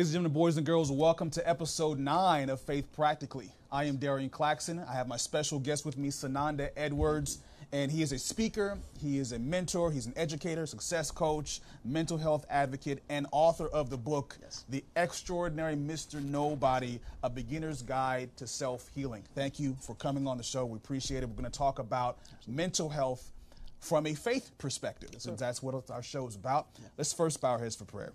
Ladies and gentlemen, boys and girls, welcome to episode nine of Faith Practically. I am Darien Claxton. I have my special guest with me, Sananda Edwards, and he is a speaker, he is a mentor, he's an educator, success coach, mental health advocate, and author of the book, Yes. The Extraordinary Mr. Nobody A Beginner's Guide to Self Healing. Thank you for coming on the show. We appreciate it. We're going to talk about mental health from a faith perspective, since that's what our show is about. Let's first bow our heads for prayer.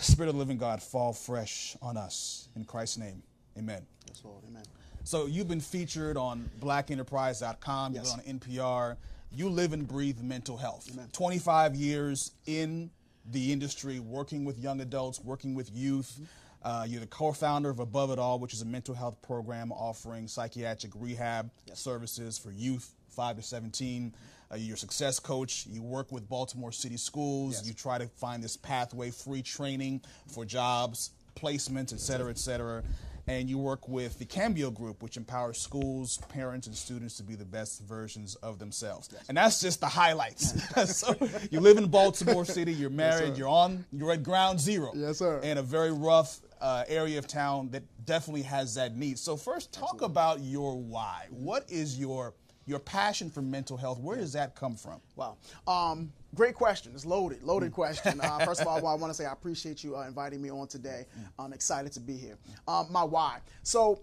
Spirit of the living God, fall fresh on us. In Christ's name, amen. Yes, Lord. Amen. So you've been featured on blackenterprise.com, you've Yes. been on NPR. You live and breathe mental health. Amen. 25 years in the industry, working with young adults, working with youth. Uh, you're the co-founder of Above It All, which is a mental health program offering psychiatric rehab services for youth 5 to 17. Uh, you're a success coach. You work with Baltimore City Schools. Yes. You try to find this pathway, free training for jobs, placements, et cetera, et cetera. And you work with the Cambio Group, which empowers schools, parents, and students to be the best versions of themselves. And that's just the highlights. so you live in Baltimore City. You're married. sir. you're on. You're at ground zero. Yes, sir. In a very rough uh, area of town that definitely has that need. So first, talk about your why. What is your your passion for mental health? Where does that come from? Wow. Um, great question. It's loaded, Mm. loaded question. Uh, first of all, I want to say I appreciate you uh, inviting me on today. Mm. I'm excited to be here. Um, my why. So,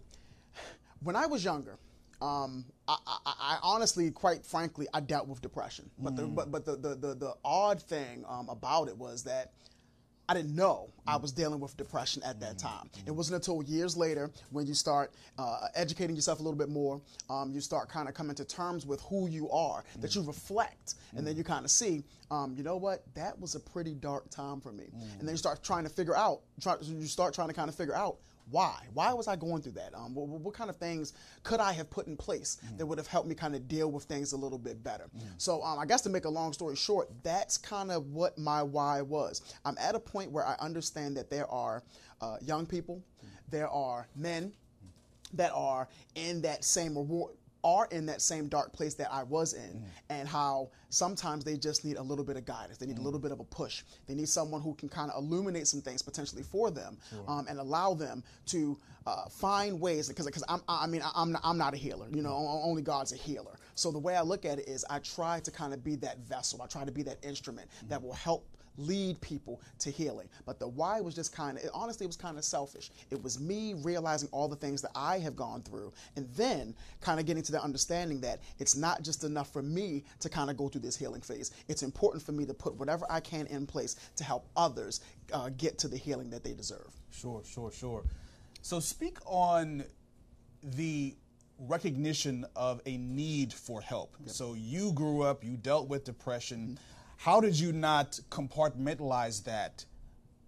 when I was younger, um, I, I, I honestly, quite frankly, I dealt with depression. But the but, but the, the, the, the odd thing um, about it was that I didn't know I was dealing with depression at that time. It wasn't until years later when you start uh, educating yourself a little bit more, um, you start kind of coming to terms with who you are, that you reflect, and then you kind of see, um, you know what, that was a pretty dark time for me. And then you start trying to figure out, try, you start trying to kind of figure out why? Why was I going through that? Um, what, what kind of things could I have put in place that would have helped me kind of deal with things a little bit better? So, um, I guess to make a long story short, that's kind of what my why was. I'm at a point where I understand that there are uh, young people, there are men that are in that same reward are in that same dark place that I was in, and how sometimes they just need a little bit of guidance. They need a little bit of a push. They need someone who can kind of illuminate some things potentially for them, um, and allow them to uh, find ways. Because because I'm I mean I'm not, I'm not a healer. You know, only God's a healer. So the way I look at it is I try to kind of be that vessel. I try to be that instrument that will help lead people to healing. But the why was just kind of, honestly, it was kind of selfish. It was me realizing all the things that I have gone through and then kind of getting to the understanding that it's not just enough for me to kind of go through this healing phase. It's important for me to put whatever I can in place to help others uh, get to the healing that they deserve. Sure, sure, sure. So speak on the recognition of a need for help. So you grew up, you dealt with depression. How did you not compartmentalize that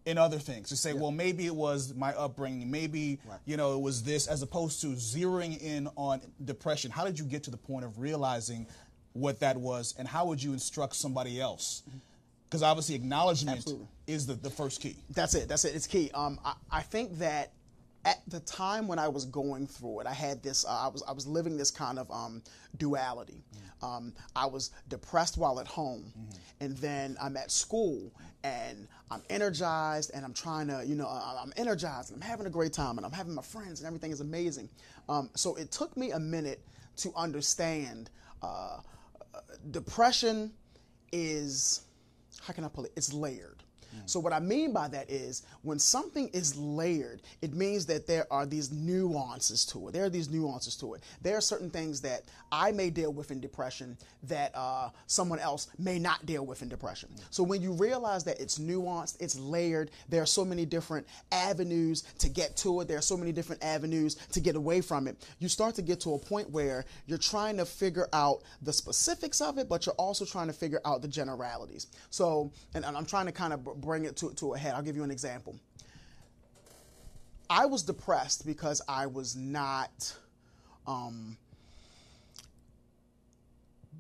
in other things? To say, well, maybe it was my upbringing, maybe you know it was this, as opposed to zeroing in on depression. How did you get to the point of realizing what that was, and how would you instruct somebody else? Because obviously, acknowledgement Absolutely. is the, the first key. That's it. That's it. It's key. Um, I, I think that at the time when I was going through it, I had this. Uh, I was I was living this kind of um, duality. Um, I was depressed while at home, and then I'm at school, and I'm energized, and I'm trying to, you know, I'm energized, and I'm having a great time, and I'm having my friends, and everything is amazing. Um, so it took me a minute to understand uh, uh, depression is how can I put it? It's layered. So what I mean by that is when something is layered, it means that there are these nuances to it. There are these nuances to it. There are certain things that I may deal with in depression that uh, someone else may not deal with in depression. So when you realize that it's nuanced, it's layered, there are so many different avenues to get to it. There are so many different avenues to get away from it. You start to get to a point where you're trying to figure out the specifics of it, but you're also trying to figure out the generalities. So, and, and I'm trying to kind of bring it to, to a head. I'll give you an example. I was depressed because I was not. Um,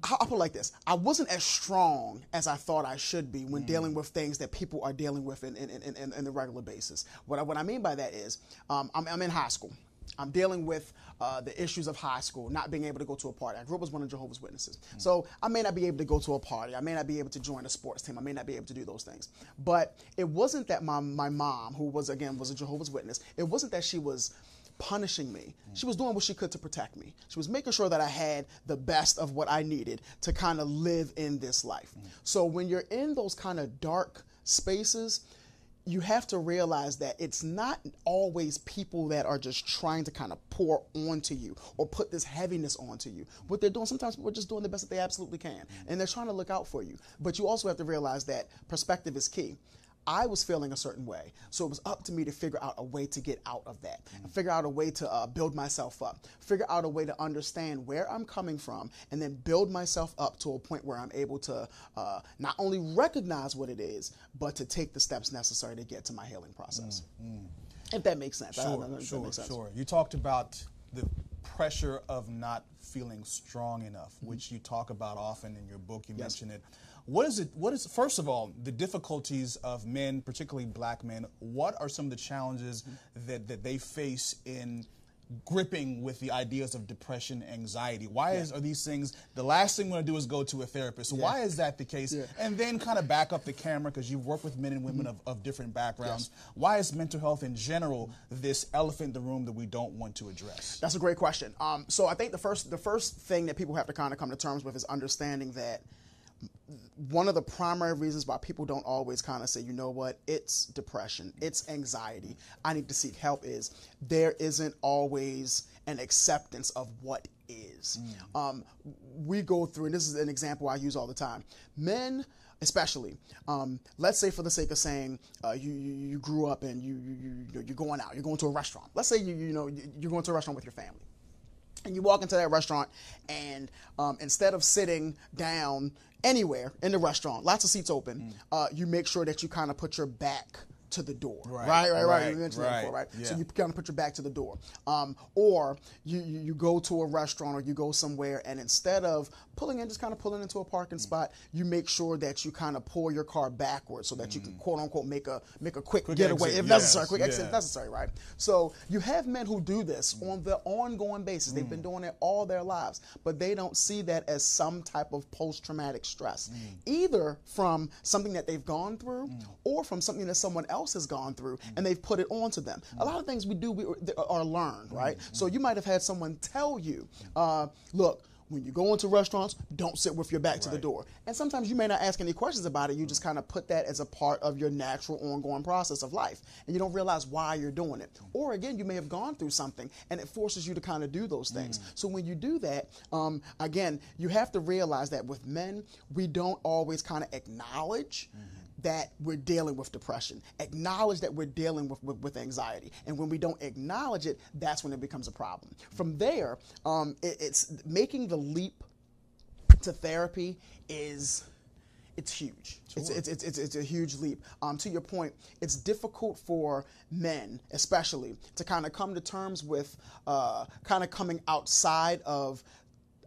I'll put it like this: I wasn't as strong as I thought I should be when dealing with things that people are dealing with in in, in, in, in the regular basis. What I, what I mean by that is, um, I'm, I'm in high school. I'm dealing with uh, the issues of high school, not being able to go to a party. I grew up as one of Jehovah's Witnesses. Mm. So I may not be able to go to a party. I may not be able to join a sports team. I may not be able to do those things. But it wasn't that my, my mom, who was, again, was a Jehovah's Witness, it wasn't that she was punishing me. Mm. She was doing what she could to protect me. She was making sure that I had the best of what I needed to kind of live in this life. Mm. So when you're in those kind of dark spaces, you have to realize that it's not always people that are just trying to kind of pour onto you or put this heaviness onto you. What they're doing, sometimes people are just doing the best that they absolutely can, and they're trying to look out for you. But you also have to realize that perspective is key. I was feeling a certain way. So it was up to me to figure out a way to get out of that, mm. figure out a way to uh, build myself up, figure out a way to understand where I'm coming from, and then build myself up to a point where I'm able to uh, not only recognize what it is, but to take the steps necessary to get to my healing process. Mm, mm. If that makes sense. Sure, sure, sense. sure. You talked about the pressure of not feeling strong enough, mm-hmm. which you talk about often in your book. You yes. mention it. What is it? What is first of all the difficulties of men, particularly black men? What are some of the challenges that, that they face in gripping with the ideas of depression, anxiety? Why yeah. is, are these things the last thing we want to do is go to a therapist? Yeah. why is that the case? Yeah. And then kind of back up the camera because you've worked with men and women mm-hmm. of, of, different backgrounds. Yes. Why is mental health in general this elephant in the room that we don't want to address? That's a great question. Um, so I think the first the first thing that people have to kind of come to terms with is understanding that one of the primary reasons why people don't always kind of say, you know what, it's depression, it's anxiety, I need to seek help is there isn't always an acceptance of what is. Mm. Um, we go through, and this is an example I use all the time. Men, especially, um, let's say for the sake of saying uh, you, you, you grew up and you, you, you're going out, you're going to a restaurant. Let's say you, you know, you're going to a restaurant with your family and you walk into that restaurant and um, instead of sitting down anywhere in the restaurant, lots of seats open, mm. uh, you make sure that you kind of put your back to the door. Right, right, right. right. You mentioned right. that before, right? Yeah. So you kind of put your back to the door. Um, or you, you, you go to a restaurant or you go somewhere and instead of pulling in, just kind of pulling into a parking mm. spot, you make sure that you kind of pull your car backwards so that mm. you can mm. quote unquote make a make a quick, quick getaway exit, if yes, necessary, quick yes. exit if necessary, right? So you have men who do this mm. on the ongoing basis. They've been mm. doing it all their lives, but they don't see that as some type of post-traumatic stress, mm. either from something that they've gone through or from something that someone else has gone through and they've put it onto them. A lot of things we do we, are learned, right? So you might have had someone tell you, uh, look, when you go into restaurants, don't sit with your back right. to the door. And sometimes you may not ask any questions about it. You just kind of put that as a part of your natural ongoing process of life. And you don't realize why you're doing it. Or again, you may have gone through something and it forces you to kind of do those things. Mm. So when you do that, um, again, you have to realize that with men, we don't always kind of acknowledge. Mm-hmm that we're dealing with depression, acknowledge that we're dealing with, with, with, anxiety. And when we don't acknowledge it, that's when it becomes a problem. From there, um, it, it's making the leap to therapy is it's huge. Sure. It's, it's, it's, it's, a huge leap. Um, to your point, it's difficult for men, especially, to kind of come to terms with uh, kind of coming outside of,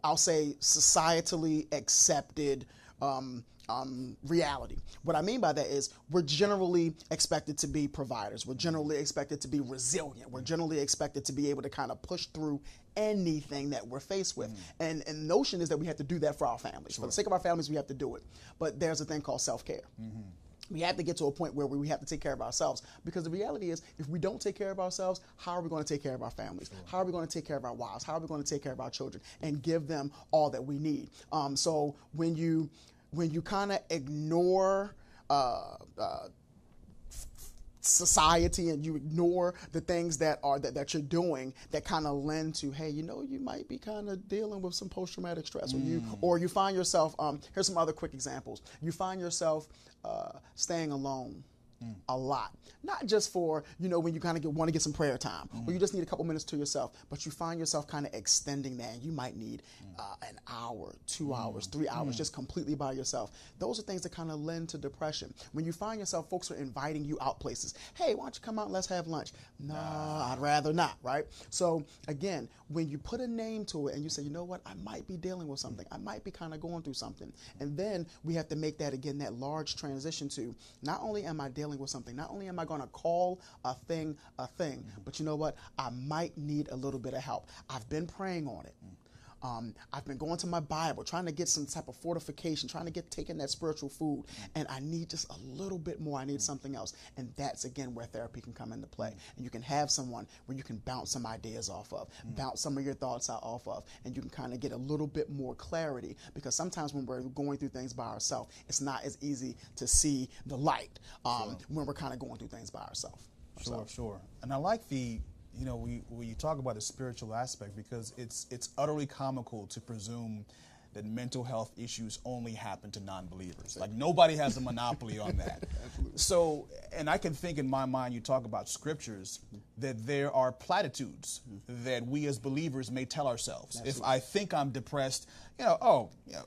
I'll say, societally accepted um, um, reality. What I mean by that is we're generally expected to be providers. We're generally expected to be resilient. We're generally expected to be able to kind of push through anything that we're faced with. Mm. And, and the notion is that we have to do that for our families. Sure. For the sake of our families, we have to do it. But there's a thing called self care. Mm-hmm we have to get to a point where we have to take care of ourselves because the reality is if we don't take care of ourselves how are we going to take care of our families sure. how are we going to take care of our wives how are we going to take care of our children and give them all that we need um, so when you when you kind of ignore uh, uh, society and you ignore the things that are that, that you're doing that kind of lend to hey you know you might be kind of dealing with some post-traumatic stress mm. or you or you find yourself um, here's some other quick examples you find yourself uh, staying alone a lot. Not just for, you know, when you kind of want to get some prayer time mm. or you just need a couple minutes to yourself, but you find yourself kind of extending that and you might need mm. uh, an hour, two hours, three hours just completely by yourself. Those are things that kind of lend to depression. When you find yourself, folks are inviting you out places. Hey, why don't you come out let's have lunch? Nah, I'd rather not, right? So again, when you put a name to it and you say, you know what, I might be dealing with something, I might be kind of going through something. And then we have to make that again, that large transition to not only am I dealing with something, not only am I going to call a thing a thing, but you know what? I might need a little bit of help. I've been praying on it. Um, I've been going to my Bible, trying to get some type of fortification, trying to get taking that spiritual food, and I need just a little bit more. I need something else, and that's again where therapy can come into play. And you can have someone where you can bounce some ideas off of, bounce some of your thoughts out off of, and you can kind of get a little bit more clarity. Because sometimes when we're going through things by ourselves, it's not as easy to see the light um, when we're kind of going through things by ourselves. Sure, sure. And I like the you know, we, you talk about the spiritual aspect, because it's it's utterly comical to presume that mental health issues only happen to non-believers. Like nobody has a monopoly on that. so, and I can think in my mind, you talk about scriptures that there are platitudes mm-hmm. that we as believers may tell ourselves. Absolutely. If I think I'm depressed, you know, oh, you know,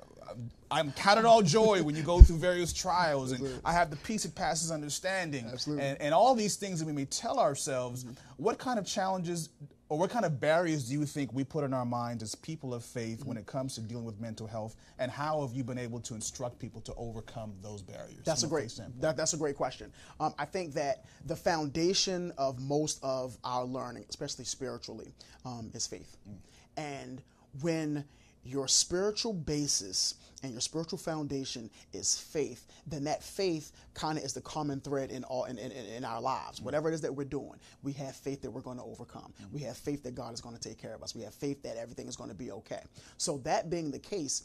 I'm counted all joy when you go through various trials, and I have the peace that passes understanding, and, and, all these things that we may tell ourselves. Mm-hmm. What kind of challenges or what kind of barriers do you think we put in our minds as people of faith when it comes to dealing with mental health, and how have you been able to instruct people to overcome those barriers? That's a great that, that's a great question. Um, I think that the foundation of most of our learning, especially spiritually, um, is faith, mm. and when your spiritual basis and your spiritual foundation is faith, then that faith kind of is the common thread in all in, in, in our lives. Mm-hmm. Whatever it is that we're doing, we have faith that we're going to overcome. Mm-hmm. We have faith that God is going to take care of us. We have faith that everything is going to be okay. So that being the case,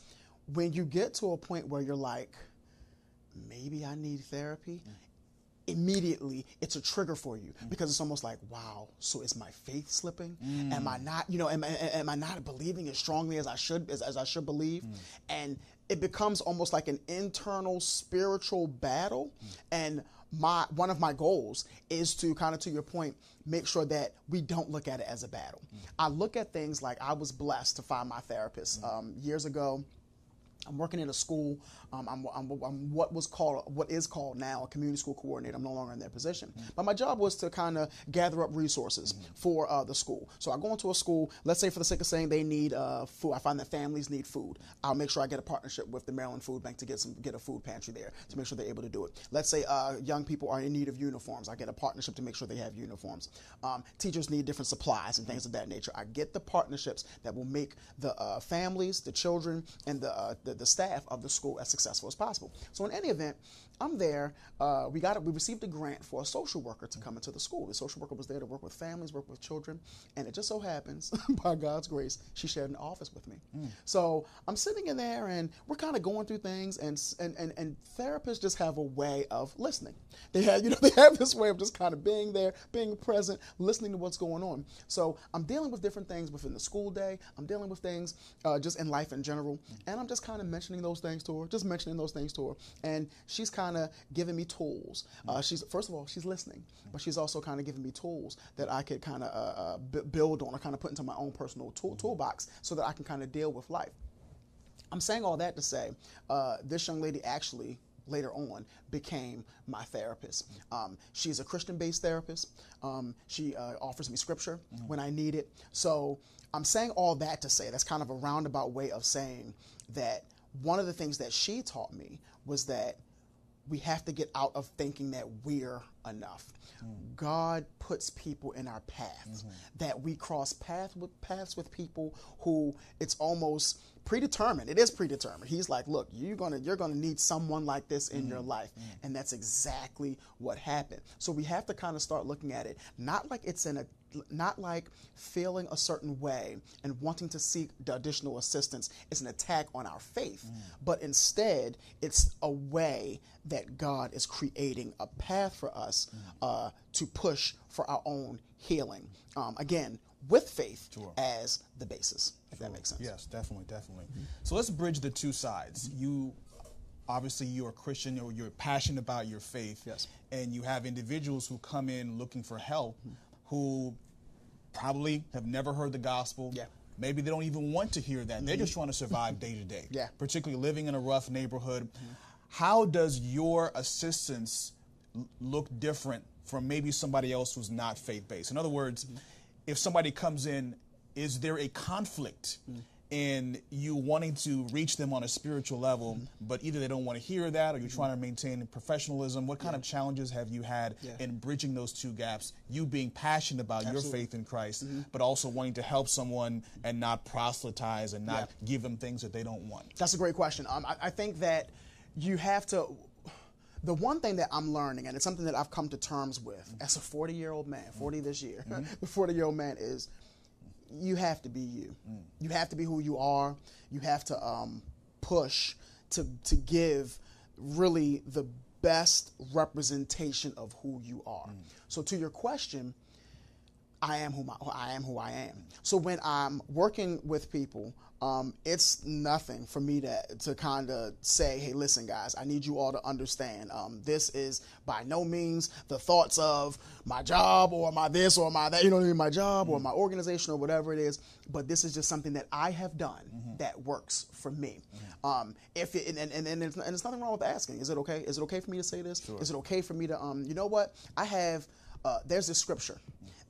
when you get to a point where you're like, maybe I need therapy, mm-hmm immediately it's a trigger for you mm. because it's almost like wow so is my faith slipping mm. am i not you know am, am, i not believing as strongly as i should as, as i should believe mm. and it becomes almost like an internal spiritual battle mm. and my one of my goals is to kind of to your point make sure that we don't look at it as a battle mm. i look at things like i was blessed to find my therapist mm. um, years ago I'm working in a school. Um, I'm, I'm, I'm, what was called, what is called now a community school coordinator. I'm no longer in that position. Mm-hmm. But my job was to kind of gather up resources mm-hmm. for uh, the school. So I go into a school, let's say for the sake of saying they need uh, food, I find that families need food. I'll make sure I get a partnership with the Maryland Food Bank to get some get a food pantry there to make sure they're able to do it. Let's say uh, young people are in need of uniforms. I get a partnership to make sure they have uniforms. Um, teachers need different supplies and things of that nature. I get the partnerships that will make the uh, families, the children, and the, uh, the the staff of the school as successful as possible. So in any event, I'm there. Uh, we got we received a grant for a social worker to come into the school. The social worker was there to work with families, work with children, and it just so happens, by God's grace, she shared an office with me. Mm. So I'm sitting in there, and we're kind of going through things, and, and and and therapists just have a way of listening. They have you know they have this way of just kind of being there, being present, listening to what's going on. So I'm dealing with different things within the school day. I'm dealing with things uh, just in life in general, mm. and I'm just kind of mentioning those things to her, just mentioning those things to her, and she's kind kind of giving me tools. Uh, she's first of all, she's listening, but she's also kind of giving me tools that I could kind of uh, uh, b- build on or kind of put into my own personal tool- toolbox so that I can kind of deal with life. I'm saying all that to say uh, this young lady actually later on became my therapist. Um, she's a Christian based therapist. Um, she uh, offers me scripture mm-hmm. when I need it. So I'm saying all that to say that's kind of a roundabout way of saying that one of the things that she taught me was that we have to get out of thinking that we're enough. Mm. God puts people in our path mm-hmm. that we cross path with paths with people who it's almost predetermined. It is predetermined. He's like, look, you're gonna you're gonna need someone like this in mm-hmm. your life, mm-hmm. and that's exactly what happened. So we have to kind of start looking at it not like it's in a not like feeling a certain way and wanting to seek additional assistance is an attack on our faith, mm. but instead it's a way that God is creating a path for us mm. uh, to push for our own healing. Um, again, with faith sure. as the basis, if sure. that makes sense. Yes, definitely, definitely. Mm-hmm. So let's bridge the two sides. Mm-hmm. You obviously you're a Christian or you're passionate about your faith. Yes. And you have individuals who come in looking for help mm-hmm. who probably have never heard the gospel. Yeah. Maybe they don't even want to hear that. Mm-hmm. They're just trying to survive day to day. Yeah. Particularly living in a rough neighborhood. Mm-hmm. How does your assistance look different from maybe somebody else who's not faith based? In other words, mm-hmm. If somebody comes in, is there a conflict? Mm. in you wanting to reach them on a spiritual level, Mm-hmm. but either they don't want to hear that or you're trying to maintain professionalism. What kind of challenges have you had Yeah. in bridging those two gaps? You being passionate about your Absolutely. Mm-hmm. faith in Christ, but also wanting to help someone and not proselytize and not Yeah. give them things that they don't want. That's a great question. Um, I, I think that you have to. The one thing that I'm learning, and it's something that I've come to terms with as a 40 year old man, 40 this year, mm-hmm. the 40 year old man is you have to be you. Mm. You have to be who you are. You have to um, push to to give really the best representation of who you are. Mm. So to your question, I am who my, I am who I am. So when I'm working with people, um, it's nothing for me to to kind of say, "Hey, listen, guys, I need you all to understand. Um, this is by no means the thoughts of my job or my this or my that. You know what I mean? My job or my organization or whatever it is. But this is just something that I have done that works for me. Um, if it, and, and, and, there's, and there's nothing wrong with asking. Is it okay? Is it okay for me to say this? Is it okay for me to um? You know what? I have. Uh, there's this scripture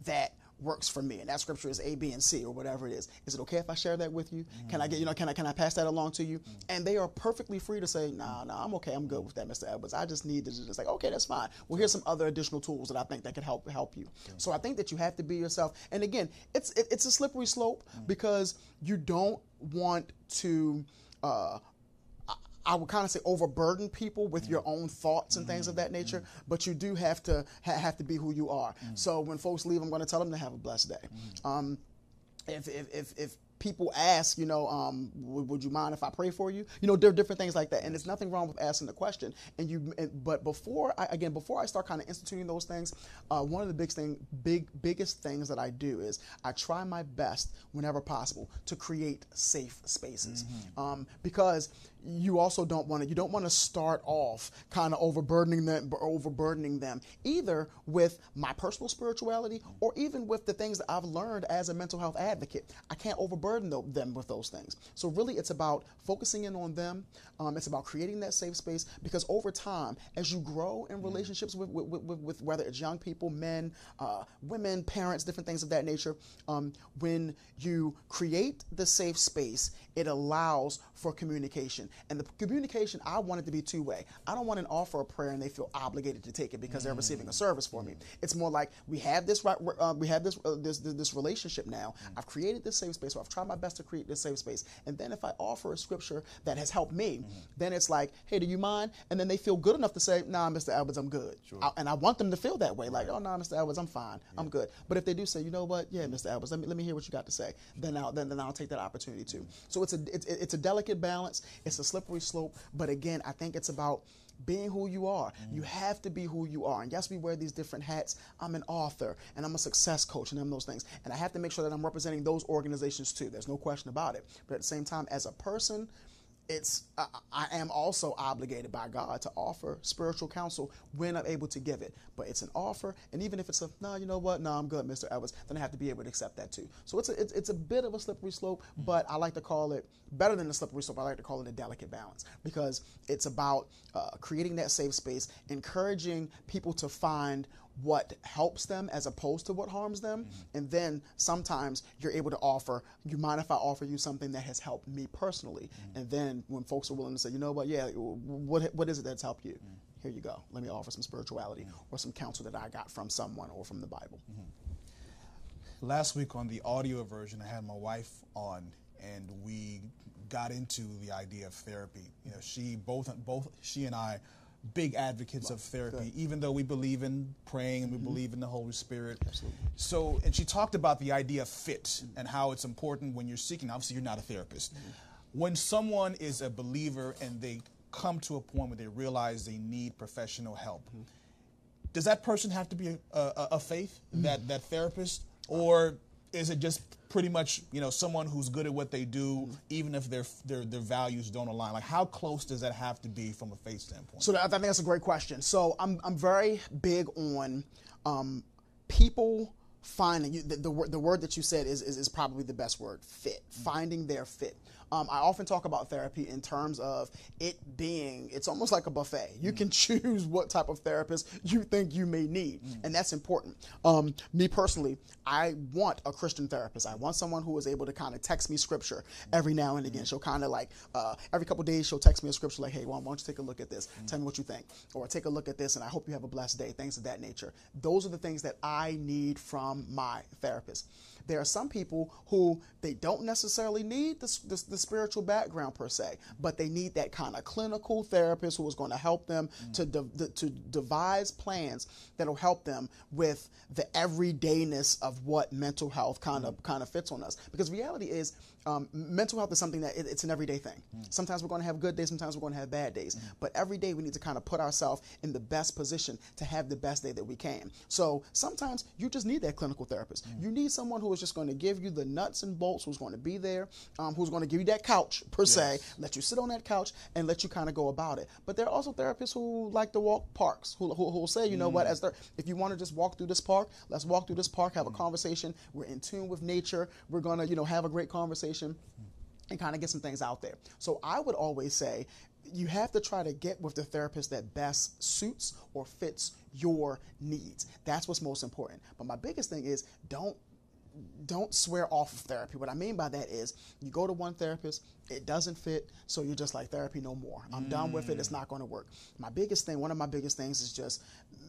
that works for me and that scripture is a b and c or whatever it is. Is it okay if i share that with you? Can i get you know can i can i pass that along to you? And they are perfectly free to say nah nah i'm okay i'm good with that mr edwards. I just need to just like okay that's fine. Well here's some other additional tools that i think that could help help you. So i think that you have to be yourself. And again it's it, it's a slippery slope because you don't want to uh I would kind of say overburden people with your own thoughts and things of that nature, but you do have to ha- have to be who you are. So when folks leave, I'm going to tell them to have a blessed day. Um, if, if, if, if people ask, you know, um, would, would you mind if I pray for you? You know, there are different things like that, and there's nothing wrong with asking the question. And you, and, but before I, again, before I start kind of instituting those things, uh, one of the big thing, big biggest things that I do is I try my best whenever possible to create safe spaces, um, because you also don't want to you don't want to start off kind of overburdening them overburdening them either with my personal spirituality or even with the things that I've learned as a mental health advocate. I can't overburden them with those things. So really, it's about focusing in on them. Um, it's about creating that safe space because over time, as you grow in relationships with with, with, with whether it's young people, men, uh, women, parents, different things of that nature, um, when you create the safe space, it allows for communication. And the communication, I want it to be two way. I don't want an offer of prayer and they feel obligated to take it because they're receiving a service for me. It's more like we have this right, uh, we have this, uh, this this this relationship now. I've created this safe space. So I've tried my best to create this safe space. And then if I offer a scripture that has helped me, then it's like, hey, do you mind? And then they feel good enough to say, nah, Mr. Edwards, I'm good. I- and I want them to feel that way, like, oh, no, Mr. Edwards, I'm fine, I'm good. But if they do say, you know what, yeah, Mr. Edwards, let me let me hear what you got to say, then I'll then, then I'll take that opportunity too. So it's a it's, it's a delicate balance. It's a slippery slope. But again, I think it's about being who you are. Mm. You have to be who you are. And yes, we wear these different hats. I'm an author and I'm a success coach and I'm those things. And I have to make sure that I'm representing those organizations too. There's no question about it. But at the same time, as a person, it's I, I am also obligated by God to offer spiritual counsel when I'm able to give it. But it's an offer, and even if it's a no, you know what, no, I'm good, Mr. Edwards, then I have to be able to accept that too. So it's a it's, it's a bit of a slippery slope, but I like to call it better than a slippery slope. I like to call it a delicate balance because it's about uh, creating that safe space, encouraging people to find what helps them as opposed to what harms them. Mm-hmm. And then sometimes you're able to offer, you mind if I offer you something that has helped me personally? Mm-hmm. And then when folks are willing to say, you know what, yeah, what, what is it that's helped you? Mm-hmm. Here you go. Let me offer some spirituality or some counsel that I got from someone or from the Bible. Last week on the audio version, I had my wife on, and we got into the idea of therapy. You know, she both both she and I, big advocates of therapy. Even though we believe in praying and we mm-hmm. believe in the Holy Spirit. Absolutely. So, and she talked about the idea of fit mm-hmm. and how it's important when you're seeking. Obviously, you're not a therapist. Mm-hmm. When someone is a believer and they come to a point where they realize they need professional help, does that person have to be a, a, a faith that that therapist uh, or is it just pretty much you know someone who's good at what they do even if their their their values don't align? Like how close does that have to be from a faith standpoint? So that, I think that's a great question. So I'm, I'm very big on um, people finding you, the, the, word, the word that you said is, is, is probably the best word fit finding their fit Um, I often talk about therapy in terms of it being, it's almost like a buffet. You can choose what type of therapist you think you may need, and that's important. Um, me personally, I want a Christian therapist. I want someone who is able to kind of text me scripture every now and again. She'll kind of like, uh, every couple days, she'll text me a scripture like, hey, why don't you take a look at this? Tell me what you think. Or take a look at this, and I hope you have a blessed day. Things of that nature. Those are the things that I need from my therapist. There are some people who they don't necessarily need the, the, the spiritual background per se, but they need that kind of clinical therapist who is going to help them mm. to, de- to devise plans that will help them with the everydayness of what mental health kind of kind of fits on us. Because reality is, um, mental health is something that it, it's an everyday thing. Mm. Sometimes we're going to have good days, sometimes we're going to have bad days. Mm. But every day we need to kind of put ourselves in the best position to have the best day that we can. So sometimes you just need that clinical therapist. Mm. You need someone who is just going to give you the nuts and bolts, who's going to be there, um, who's going to give you that couch per yes. se, let you sit on that couch and let you kind of go about it. But there are also therapists who like to walk parks, who who will say, you know what, mm. as if you want to just walk through this park, let's walk through this park, have a mm. conversation. We're in tune with nature. We're going to, you know, have a great conversation and kind of get some things out there. So I would always say you have to try to get with the therapist that best suits or fits your needs. That's what's most important. But my biggest thing is don't don't swear off of therapy. What I mean by that is you go to one therapist, it doesn't fit, so you're just like therapy no more. I'm mm. done with it. It's not going to work. My biggest thing, one of my biggest things is just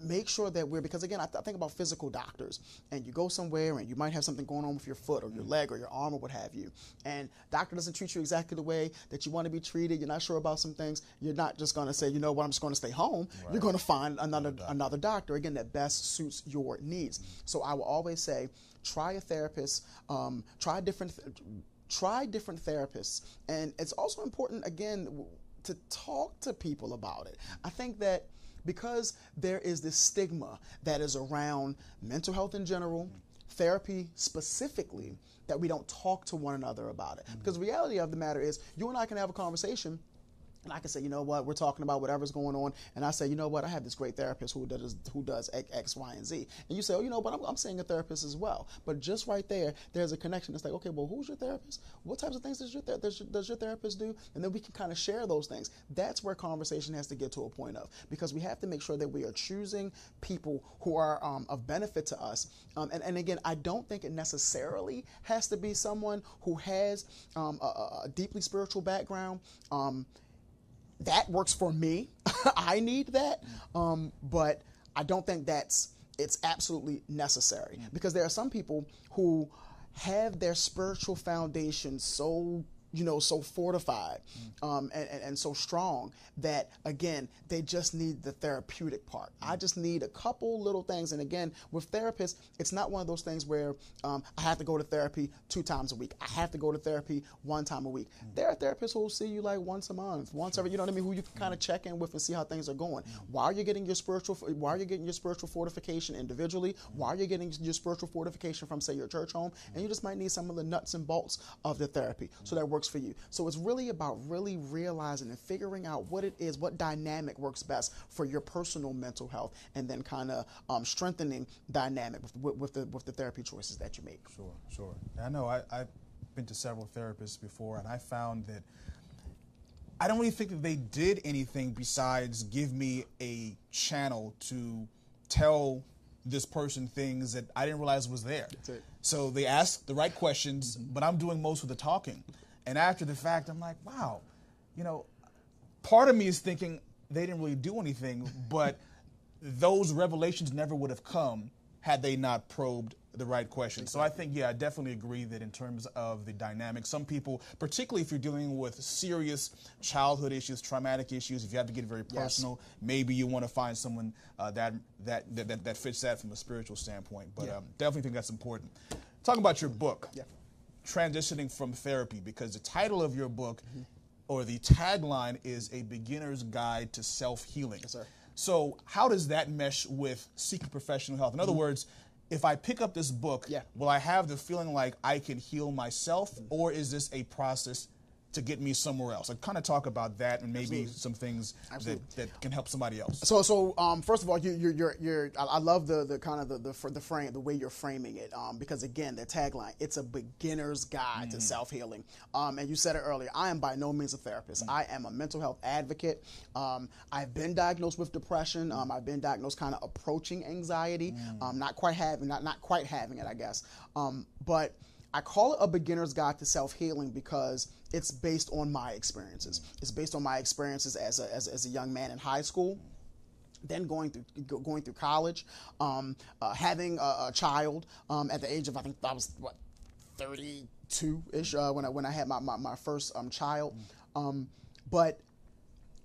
make sure that we're because again I, th- I, think about physical doctors and you go somewhere and you might have something going on with your foot or your mm. leg or your arm or what have you and doctor doesn't treat you exactly the way that you want to be treated you're not sure about some things you're not just going to say you know what i'm just going to stay home right. you're going to find another doctor. another doctor again that best suits your needs mm. so i will always say try a therapist, um, try different. Th- try different therapists, and it's also important again to talk to people about it. I think that because there is this stigma that is around mental health in general, therapy specifically, that we don't talk to one another about it. Mm-hmm. Because the reality of the matter is, you and I can have a conversation and I can say, you know what, we're talking about whatever's going on, and I say, you know what, I have this great therapist who does who does X, Y, and Z, and you say, oh, you know, but I'm, I'm seeing a therapist as well. But just right there, there's a connection. It's like, okay, well, who's your therapist? What types of things does your ther- does, your, does your therapist do? And then we can kind of share those things. That's where conversation has to get to a point of because we have to make sure that we are choosing people who are um, of benefit to us. Um, and, and again, I don't think it necessarily has to be someone who has um, a, a, deeply spiritual background. That works for me. I need that, um, but I don't think that's it's absolutely necessary. Because there are some people who have their spiritual foundation so you know, so fortified um, and, and, and, so strong that, again, they just need the therapeutic part. I just need a couple little things. And again, with therapists, it's not one of those things where um, I have to go to therapy two times a week. I have to go to therapy one time a week. Mm-hmm. There are therapists who will see you like once a month, once every, you know what I mean, who you can kind of check in with and see how things are going. While you're getting your spiritual, while you're getting your spiritual fortification individually, while you're getting your spiritual fortification from, say, your church home, and you just might need some of the nuts and bolts of the therapy. So that works for you. So it's really about really realizing and figuring out what it is, what dynamic works best for your personal mental health, and then kind of um, strengthening dynamic with, with, the with the therapy choices that you make. Sure, sure. I know I, I've been to several therapists before, and I found that. I don't really think that they did anything besides give me a channel to tell this person things that I didn't realize was there. So they ask the right questions, mm-hmm. but I'm doing most of the talking. And after the fact, I'm like, wow, you know, part of me is thinking they didn't really do anything, but those revelations never would have come had they not probed the right questions. Exactly. So I think, yeah, I definitely agree that in terms of the dynamic, some people, particularly if you're dealing with serious childhood issues, traumatic issues, if you have to get very personal, yes. maybe you want to find someone uh, that, that, that that fits that from a spiritual standpoint. But yeah. um, definitely think that's important. Talking about your book. Yeah transitioning from therapy because the title of your book mm-hmm. or the tagline is A Beginner's Guide to Self Healing. Yes, sir. So, how does that mesh with seeking professional help? In other mm-hmm. words, if I pick up this book, yeah. will I have the feeling like I can heal myself, mm-hmm. or is this a process to get me somewhere else? I kind of talk about that and maybe Absolutely. some things that, Absolutely. that can help somebody else. So, so um, first of all, you, you're, you're, you're, I love the, the kind of the, the, the frame, the way you're framing it, um, because again, the tagline, it's a beginner's guide to self healing. Um, and you said it earlier, I am by no means a therapist. I am a mental health advocate. Um, I've been diagnosed with depression. Um, I've been diagnosed kind of approaching anxiety, um, not quite having, not, not quite having it, I guess. Um, but I call it a beginner's guide to self healing because it's based on my experiences. It's based on my experiences as a, as, as a young man in high school then going through going through college, um, uh, having a, a child um, at the age of I think I was what thirty two ish uh, when I when I had my my, my first um, child, um, but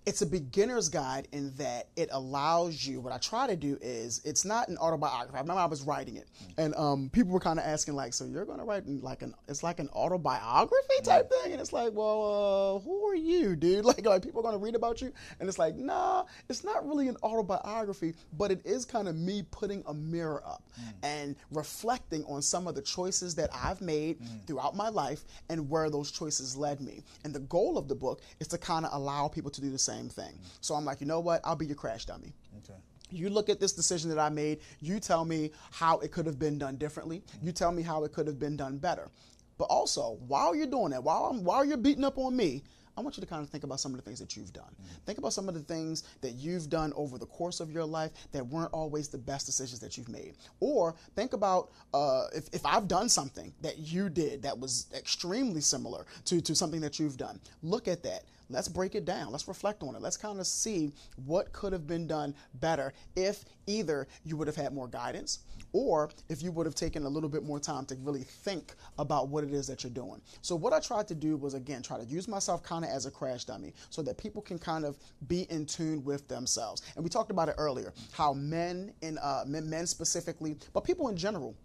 it's a beginner's guide in that it allows you. What I try to do is it's not an autobiography. I remember I was writing it, and um, people were kind of asking like, "So you're going to write like an it's like an autobiography type thing?" And it's like, "Well, uh, who are you, dude? Like, like people are going to read about you?" And it's like, "Nah, it's not really an autobiography, but it is kind of me putting a mirror up and reflecting on some of the choices that I've made throughout my life and where those choices led me. And the goal of the book is to kind of allow people to do the same thing. So I'm like, you know what? I'll be your crash dummy. Okay. You look at this decision that I made, you tell me how it could have been done differently. You tell me how it could have been done better. But also, while you're doing that, while I'm, while you're beating up on me, I want you to kind of think about some of the things that you've done. Think about some of the things that you've done over the course of your life that weren't always the best decisions that you've made. Or think about uh, if, if I've done something that you did that was extremely similar to, to something that you've done. Look at that. Let's break it down. Let's reflect on it. Let's kind of see what could have been done better if either you would have had more guidance or if you would have taken a little bit more time to really think about what it is that you're doing. So what I tried to do was again try to use myself kind of as a crash dummy so that people can kind of be in tune with themselves. And we talked about it earlier how men in uh, men, specifically, but people in general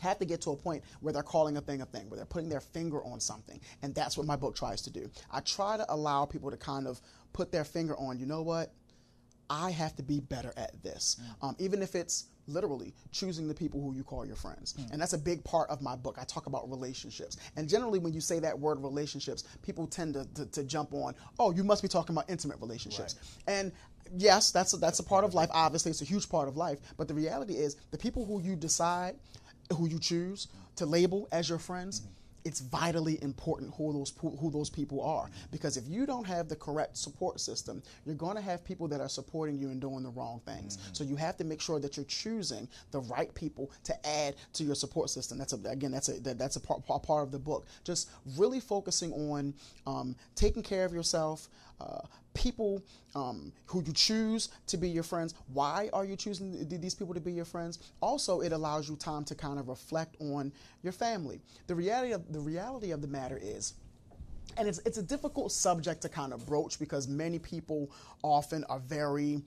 have to get to a point where they're calling a thing a thing, where they're putting their finger on something. And that's what my book tries to do. I try to allow people to kind of put their finger on, you know what? I have to be better at this. Um, even if it's literally choosing the people who you call your friends. And that's a big part of my book. I talk about relationships. And generally, when you say that word relationships, people tend to, to, to jump on, oh, you must be talking about intimate relationships. And yes, that's a, that's a part of life. Obviously, it's a huge part of life. But the reality is, the people who you decide, who you choose to label as your friends, it's vitally important who those who those people are because if you don't have the correct support system, you're going to have people that are supporting you and doing the wrong things. So you have to make sure that you're choosing the right people to add to your support system. That's a, again that's a that, that's a part, part part of the book. Just really focusing on um, taking care of yourself. Uh, people um, who you choose to be your friends. Why are you choosing th- these people to be your friends? Also, it allows you time to kind of reflect on your family. The reality of the reality of the matter is. And it's, it's a difficult subject to kind of broach because many people often are very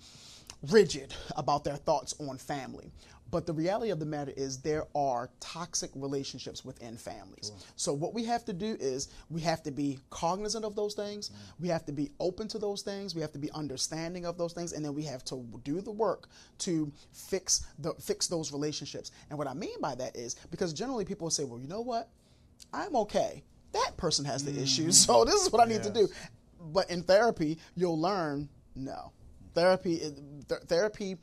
rigid about their thoughts on family. But the reality of the matter is there are toxic relationships within families. So what we have to do is we have to be cognizant of those things. Mm-hmm. We have to be open to those things. We have to be understanding of those things, and then we have to do the work to fix the fix those relationships. And what I mean by that is because generally people will say, "Well, you know what? I'm okay. That person has the mm-hmm. issues, so this is what I need to do." But in therapy, you'll learn no. Therapy th- therapy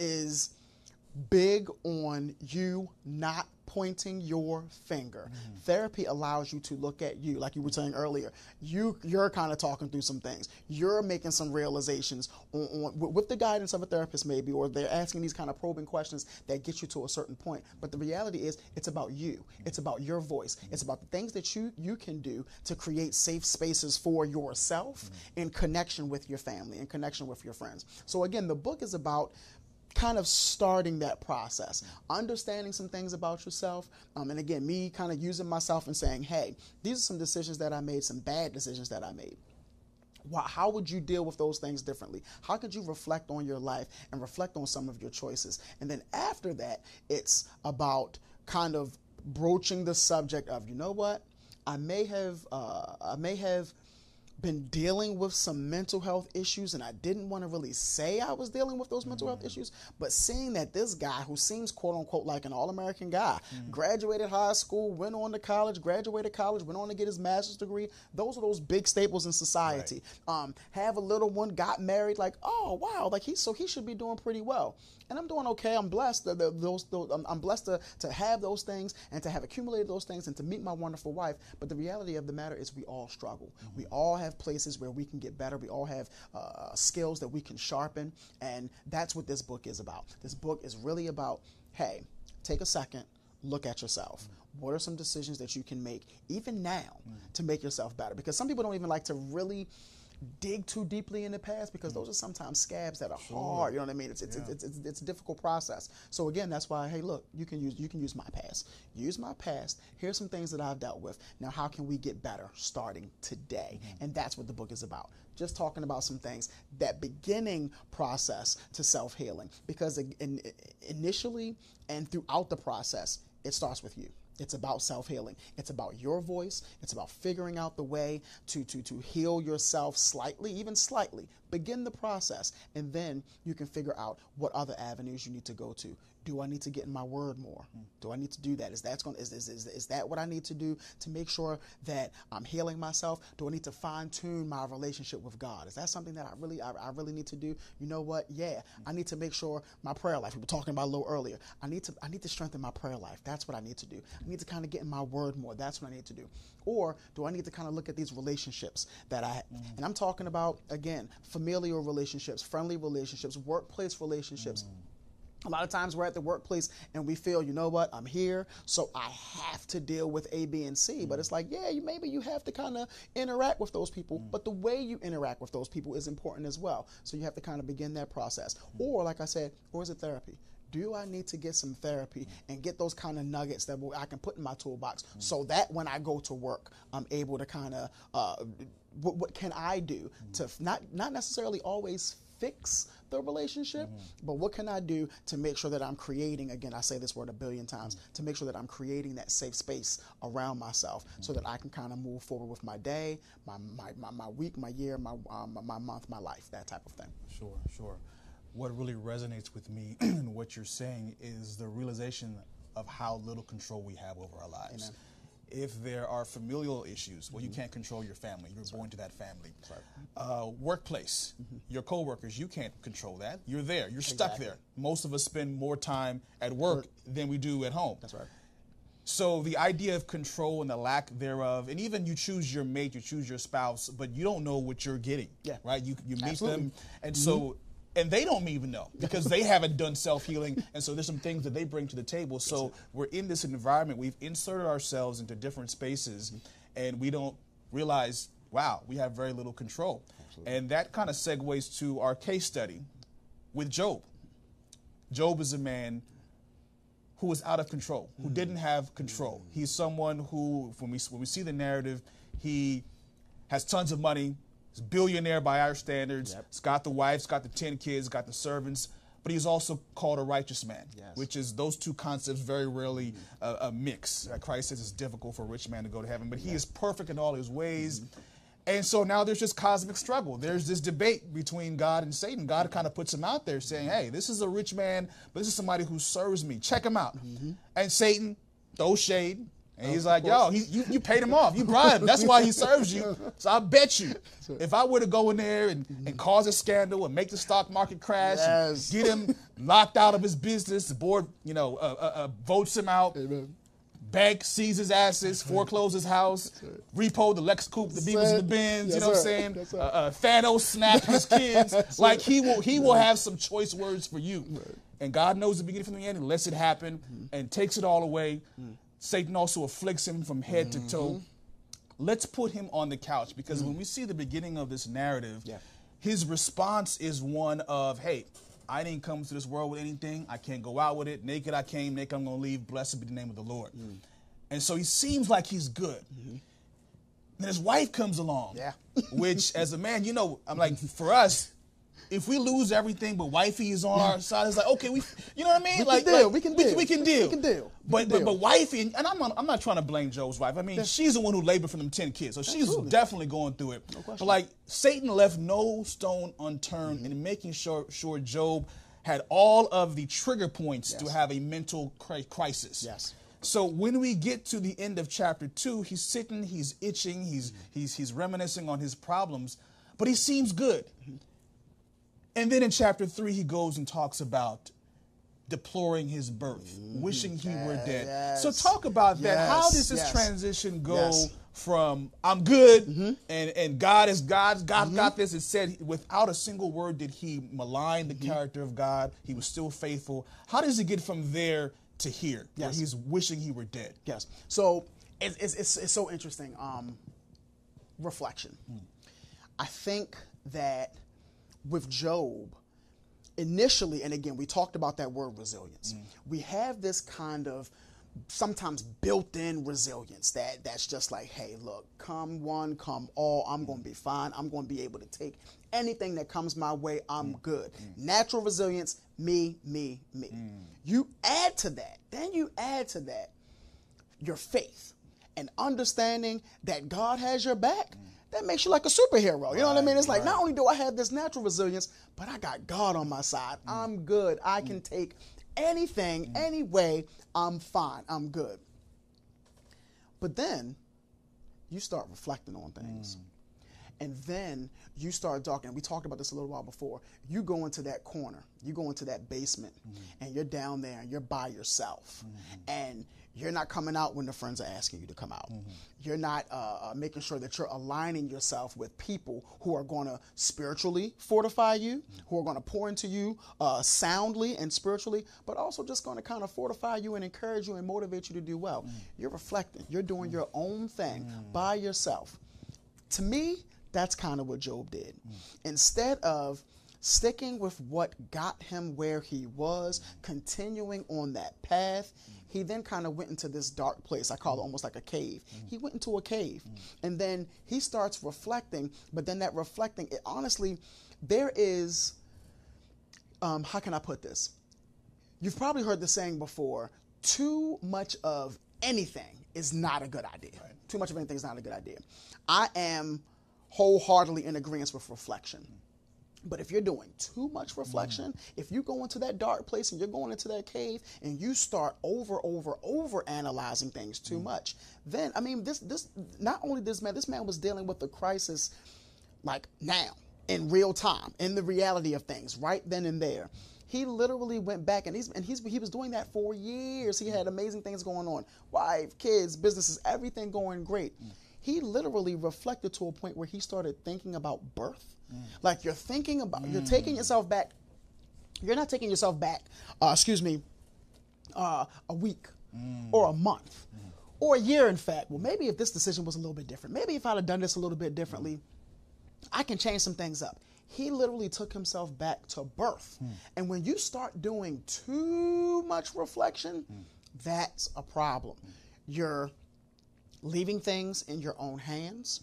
is big on you not pointing your finger. Mm-hmm. Therapy allows you to look at you, like you were saying earlier. You you're kind of talking through some things. You're making some realizations on, on with- with the guidance of a therapist, maybe, or they're asking these kind of probing questions that get you to a certain point. But the reality is, it's about you. It's about your voice. Mm-hmm. It's about the things that you you can do to create safe spaces for yourself mm-hmm. in connection with your family, in connection with your friends. So again, the book is about kind of starting that process, understanding some things about yourself, um, and again, me kind of using myself and saying, "Hey, these are some decisions that I made, some bad decisions that I made." How would you deal with those things differently? How could you reflect on your life and reflect on some of your choices? And then after that, it's about kind of broaching the subject of, you know what, I may have, uh, I may have been dealing with some mental health issues, and I didn't want to really say I was dealing with those mental health issues. But seeing that this guy, who seems quote unquote like an all American guy, graduated high school, went on to college, graduated college, went on to get his master's degree, those are those big staples in society. Um, have a little one, got married, like, oh wow, like he so he should be doing pretty well. And I'm doing okay. I'm blessed. that- that those, those, I'm, I'm blessed to, to have those things and to have accumulated those things and to meet my wonderful wife. But the reality of the matter is, we all struggle. Mm-hmm. We all have places where we can get better. We all have uh, skills that we can sharpen. And that's what this book is about. This book is really about hey, take a second, look at yourself. Mm-hmm. What are some decisions that you can make, even now, mm-hmm. to make yourself better? Because some people don't even like to really dig too deeply in the past because those are sometimes scabs that are hard. You know what I mean? It's it's, it's, it's, it's a difficult process. So again, that's why hey, look, you can use you can use my past. Use my past. Here's some things that I've dealt with. Now, how can we get better starting today? Mm-hmm. And that's what the book is about. Just talking about some things that beginning process to self healing because in, in, initially and throughout the process, it starts with you. It's about self healing. It's about your voice. It's about figuring out the way to, to, to heal yourself slightly, even slightly. Begin the process, and then you can figure out what other avenues you need to go to. Do I need to get in my word more? Do I need to do that? Is that going? Is, is, is, is that what I need to do to make sure that I'm healing myself? Do I need to fine tune my relationship with God? Is that something that I really I, I really need to do? You know what? Yeah, I need to make sure my prayer life. We were talking about a little earlier. I need to I need to strengthen my prayer life. That's what I need to do. I need to kind of get in my word more. That's what I need to do. Or do I need to kind of look at these relationships that I and I'm talking about again familial relationships, friendly relationships, workplace relationships. A lot of times we're at the workplace and we feel, you know what, I'm here, so I have to deal with A, B, and C. But mm-hmm. it's like, yeah, you maybe you have to kind of interact with those people, mm-hmm. but the way you interact with those people is important as well. So you have to kind of begin that process. Mm-hmm. Or, like I said, or is it therapy? Do I need to get some therapy and get those kind of nuggets that I can put in my toolbox so that when I go to work, I'm able to kind of, uh, what, what can I do to f- not not necessarily always fix the relationship, but what can I do to make sure that I'm creating, again, I say this word a billion times, to make sure that I'm creating that safe space around myself so that I can kind of move forward with my day, my, my, my, my week, my year, my, um, my month, my life, that type of thing. Sure, sure. What really resonates with me in what you're saying is the realization of how little control we have over our lives. Amen. If there are familial issues, well, you mm-hmm. can't control your family. You're born to that family. Uh, workplace, mm-hmm. your coworkers, you can't control that. You're there. You're stuck there. Most of us spend more time at work than we do at home. That's right. So the idea of control and the lack thereof, and even you choose your mate, you choose your spouse, but you don't know what you're getting. Yeah. Right? You you meet Absolutely. them, and mm-hmm. so and they don't even know because they haven't done self healing, and so there's some things that they bring to the table. So we're in this environment. We've inserted ourselves into different spaces, and we don't realize, wow, we have very little control. And that kind of segues to our case study with Job. Job is a man who was out of control, who hmm. didn't have control. Hmm. He's someone who, when we when we see the narrative, he has tons of money. He's a billionaire by our standards. Yep. He's got the wife, he's got the ten kids, got the servants. But he's also called a righteous man, Yes. which is those two concepts very rarely uh, uh, mix. Uh, Christ says it's difficult for a rich man to go to heaven, but he is perfect in all his ways. And so now there's just cosmic struggle. There's this debate between God and Satan. God kind of puts him out there saying, hey, this is a rich man, but this is somebody who serves me. Check him out. And Satan throws shade. And he's like, yo, he, you, you paid him off. You bribed him. That's why he serves you. So I bet you, if I were to go in there and, and cause a scandal and make the stock market crash, Yes. get him locked out of his business, the board, you know, uh, uh, uh, votes him out. Amen. Bank seizes assets, forecloses his house, repo the Lex Coupe, the Beamers and the Benz. Yes, you know what I'm saying? That's Uh, right. uh, Thanos snap his kids. like he will, he will have some choice words for you. And God knows the beginning from the end and lets it happen Mm-hmm. and takes it all away. Satan also afflicts him from head to toe. Mm-hmm. Let's put him on the couch because when we see the beginning of this narrative, Yeah. his response is one of, hey, I didn't come to this world with anything. I can't go out with it. Naked I came, naked I'm going to leave. Blessed be the name of the Lord. Mm. And so he seems like he's good. Then his wife comes along. Yeah. which, as a man, you know, I'm like, for us, if we lose everything, but wifey is on our side, it's like okay, we, you know what I mean? We can like, deal, like, we can we, deal. we can deal, We can deal. But can but, deal. but wifey, and, and I'm not, I'm not trying to blame Job's wife. I mean, she's the one who labored for them ten kids, so she's Absolutely. definitely going through it. but question. But like Satan left no stone unturned mm-hmm. in making sure sure Job had all of the trigger points to have a mental crisis. Yes. So when we get to the end of chapter two, he's sitting, he's itching, he's mm-hmm. he's he's reminiscing on his problems, but he seems good. Mm-hmm. And then in chapter three, he goes and talks about deploring his birth, mm-hmm. wishing he were dead. So talk about that. How does this yes. transition go Yes. from I'm good mm-hmm. and and God is God God got this? It said without a single word did he malign the character of God. He was still faithful. How does it get from there to here, where Yes. he's wishing he were dead? Yes. So it's, it's, it's, it's so interesting. Um, reflection. Hmm. I think that with Job, initially, and again, we talked about that word resilience. Mm. We have this kind of sometimes built-in resilience that that's just like, hey, look, come one, come all, I'm going to be fine. I'm going to be able to take anything that comes my way. I'm mm. good. Mm. Natural resilience, me, me, me. You add to that, then you add to that your faith and understanding that God has your back, that makes you like a superhero. You know what I mean? It's like not only do I have this natural resilience, but I got God on my side. Mm. I'm good. I can mm. take anything, mm. any way. I'm fine. I'm good. But then you start reflecting on things. And then you start talking. We talked about this a little while before. You go into that corner, you go into that basement, and you're down there and you're by yourself. And you're not coming out when the friends are asking you to come out. Mm-hmm. You're not uh, uh, making sure that you're aligning yourself with people who are going to spiritually fortify you, mm-hmm. who are going to pour into you uh, soundly and spiritually, but also just going to kind of fortify you and encourage you and motivate you to do well. Mm. You're reflecting, you're doing mm. your own thing mm. by yourself. To me, that's kind of what Job did. Instead of sticking with what got him where he was, continuing on that path, he then kind of went into this dark place. I call it almost like a cave. Mm. He went into a cave. Mm. And then he starts reflecting, but then that reflecting, it honestly, there is, um, how can I put this? You've probably heard the saying before too much of anything is not a good idea. Too much of anything is not a good idea. I am wholeheartedly in agreement with reflection. Mm. But if you're doing too much mm. reflection, if you go into that dark place and you're going into that cave and you start over, over, over analyzing things too mm. much, then I mean this this not only this man, this man was dealing with the crisis like now, in real time, in the reality of things, right then and there. He literally went back and he's and he's he was doing that for years. He had mm. amazing things going on. Wife, kids, businesses, everything going great. He literally reflected to a point where he started thinking about birth. Mm. Like you're thinking about you're mm. taking yourself back. You're not taking yourself back, uh, excuse me, uh, a week mm. or a month or a year, in fact. Well, maybe if this decision was a little bit different, maybe if I'd have done this a little bit differently, I can change some things up. He literally took himself back to birth. And when you start doing too much reflection, that's a problem. You're leaving things in your own hands.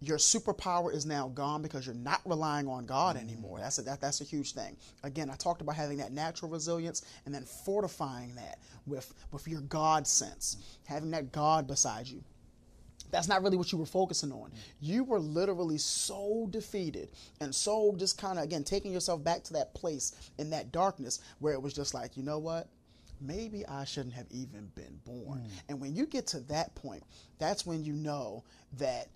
Your superpower is now gone because you're not relying on God mm. anymore. That's a, that, that's a huge thing. Again, I talked about having that natural resilience and then fortifying that with, with your God sense, having that God beside you that's not really what you were focusing on. Mm. You were literally so defeated and so just kind of, again, taking yourself back to that place in that darkness where it was just like, you know what? Maybe I shouldn't have even been born. Mm. And when you get to that point, that's when you know that,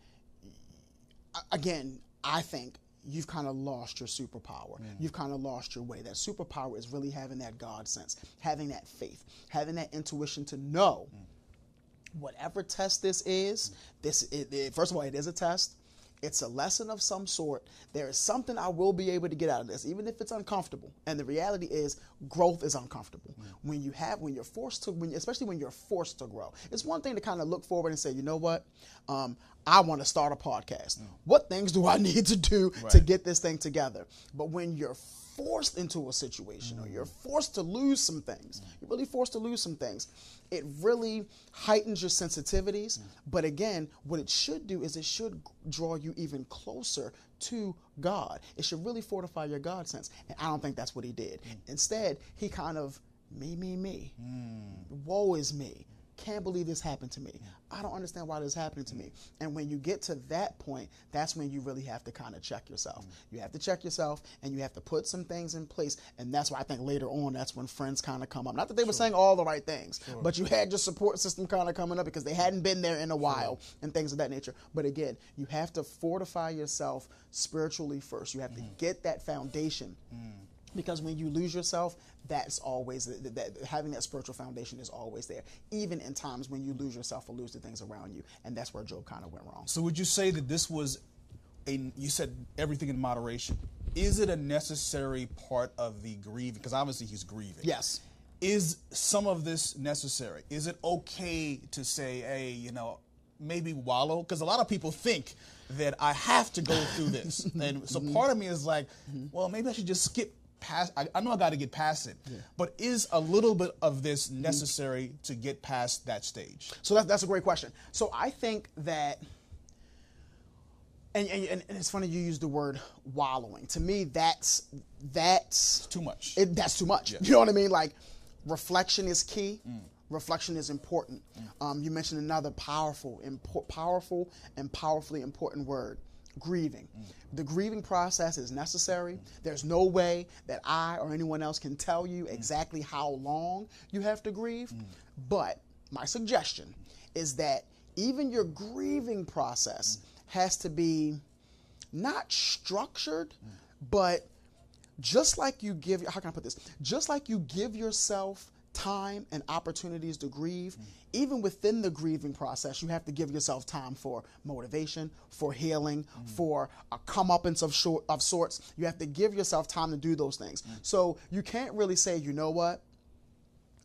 again, I think you've kind of lost your superpower. You've kind of lost your way. That superpower is really having that God sense, having that faith, having that intuition to know mm. whatever test this is, this it, it- first of all, it is a test. It's a lesson of some sort. There is something I will be able to get out of this, even if it's uncomfortable. And the reality is, growth is uncomfortable. When you have, when you're forced to, when, especially when you're forced to grow, it's one thing to kind of look forward and say, you know what, um, I want to start a podcast. What things do I need to do to get this thing together? But when you're forced into a situation or you're forced to lose some things, you're really forced to lose some things, it really heightens your sensitivities. But again, what it should do is it should draw you even closer to God. It should really fortify your God sense. And I don't think that's what he did. Instead, he kind of me, me, me. Hmm. Woe is me. Can't believe this happened to me. I don't understand why this is happening to me. And when you get to that point, that's when you really have to kind of check yourself. Mm. You have to check yourself and you have to put some things in place. And that's why I think later on, that's when friends kind of come up. Not that they were saying all the right things, but you had your support system kind of coming up because they hadn't been there in a while and things of that nature. But again, you have to fortify yourself spiritually first. You have to mm. get that foundation mm. Because when you lose yourself that's always that, that having that spiritual foundation is always there even in times when you lose yourself or lose the things around you and that's where job kind of went wrong So would you say that this was a you said everything in moderation? Is it a necessary part of the grieving? Because obviously he's grieving. yes Is some of this necessary? Is it okay to say, hey, you know, maybe wallow? Because a lot of people think that I have to go through this. Mm-hmm. and so part of me is like, mm-hmm. well, maybe I should just skip past I, I know I gotta get past it. But is a little bit of this necessary to get past that stage? so that, that's a great question so i think that and, and, and it's funny you use the word wallowing to me that's that's Too much. it, that's too much. You know what I mean? Like, reflection is key. Reflection is important. Um, you mentioned another powerful, impor- powerful, and powerfully important word: grieving. The grieving process is necessary. There's no way that I or anyone else can tell you exactly how long you have to grieve. But my suggestion is that even your grieving process has to be not structured, but just like you give how can i put this just like you give yourself time and opportunities to grieve even within the grieving process you have to give yourself time for motivation for healing for a comeuppance of, short, of sorts you have to give yourself time to do those things so you can't really say you know what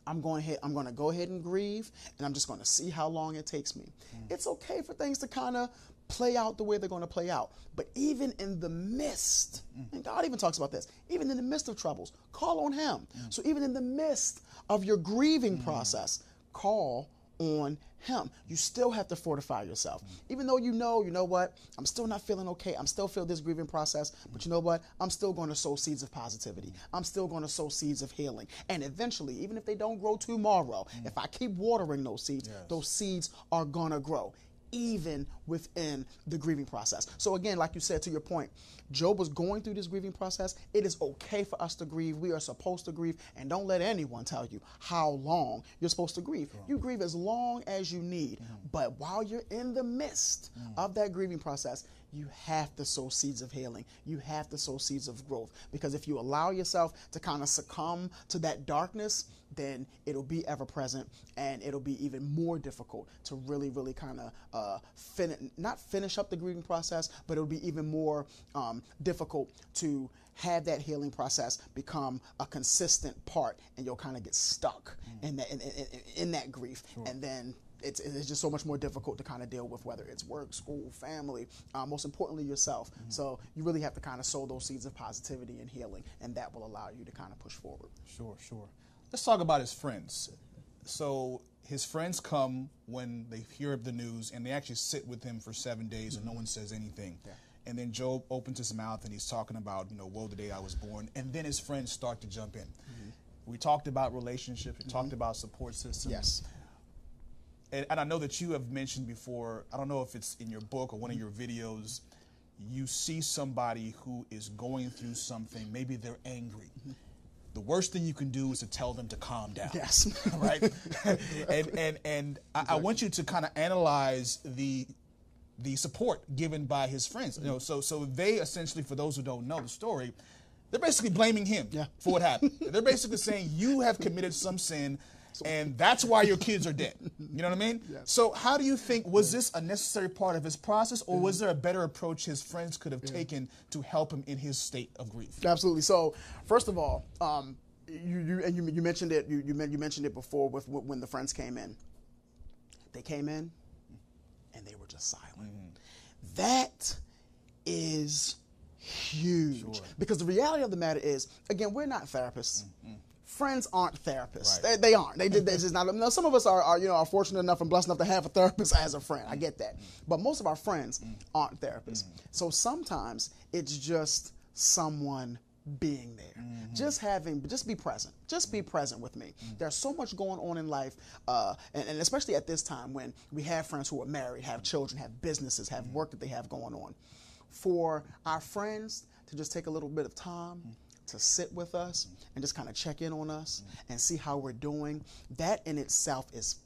I'm going ahead. I'm going to go ahead and grieve, and I'm just going to see how long it takes me. It's okay for things to kind of play out the way they're going to play out. But even in the midst, mm-hmm. and God even talks about this, even in the midst of troubles, call on Him. Mm-hmm. So even in the midst of your grieving mm-hmm. process, call on him. You still have to fortify yourself. Even though you know, you know what, I'm still not feeling okay. I'm still feeling this grieving process, but you know what? I'm still going to sow seeds of positivity. I'm still going to sow seeds of healing. And eventually, even if they don't grow tomorrow, if I keep watering those seeds, those seeds are going to grow even within the grieving process. So again, like you said to your point, Job was going through this grieving process. It is okay for us to grieve. We are supposed to grieve, and don't let anyone tell you how long you're supposed to grieve. You grieve as long as you need, mm. but while you're in the midst mm. of that grieving process, you have to sow seeds of healing. You have to sow seeds of growth because if you allow yourself to kind of succumb to that darkness, then it'll be ever present and it'll be even more difficult to really, really kind of uh, fin- not finish up the grieving process, but it'll be even more um, difficult to have that healing process become a consistent part and you'll kind of get stuck in, that, in, in, in that grief. And then it's, it's just so much more difficult to kind of deal with whether it's work, school, family, uh, most importantly yourself. Mm-hmm. So you really have to kind of sow those seeds of positivity and healing, and that will allow you to kind of push forward. Sure, sure. Let's talk about his friends. So his friends come when they hear of the news, and they actually sit with him for seven days, and no mm-hmm. one says anything. And then Job opens his mouth, and he's talking about, you know, woe the day I was born. And then his friends start to jump in. Mm-hmm. We talked about relationships. We talked about support systems. Yes. And, and I know that you have mentioned before, I don't know if it's in your book or one of your videos, you see somebody who is going through something, maybe they're angry. The worst thing you can do is to tell them to calm down. Yes. right? and and, and I, I want you to kind of analyze the the support given by his friends. You know, so so they essentially, for those who don't know the story, they're basically blaming him Yeah. for what happened. they're basically saying you have committed some sin, and that's why your kids are dead. You know what I mean? So how do you think was this a necessary part of his process, or was mm-hmm. there a better approach his friends could have taken to help him in his state of grief? Absolutely. So, first of all, um, you, you and you, you mentioned it. You, you you mentioned it before with when the friends came in. They came in, and they were just silent. Mm-hmm. That is huge because the reality of the matter is, again, we're not therapists. Mm-hmm. Friends aren't therapists. Right. They, they aren't. They did. They just not. Now, some of us are, are, you know, are fortunate enough and blessed enough to have a therapist as a friend. I get that. Mm. But most of our friends mm. aren't therapists. Mm. So sometimes it's just someone being there mm-hmm. just having just be present just be present with me there's so much going on in life uh, and, and especially at this time when we have friends who are married have children have businesses have work that they have going on for our friends to just take a little bit of time to sit with us and just kind of check in on us and see how we're doing that in itself is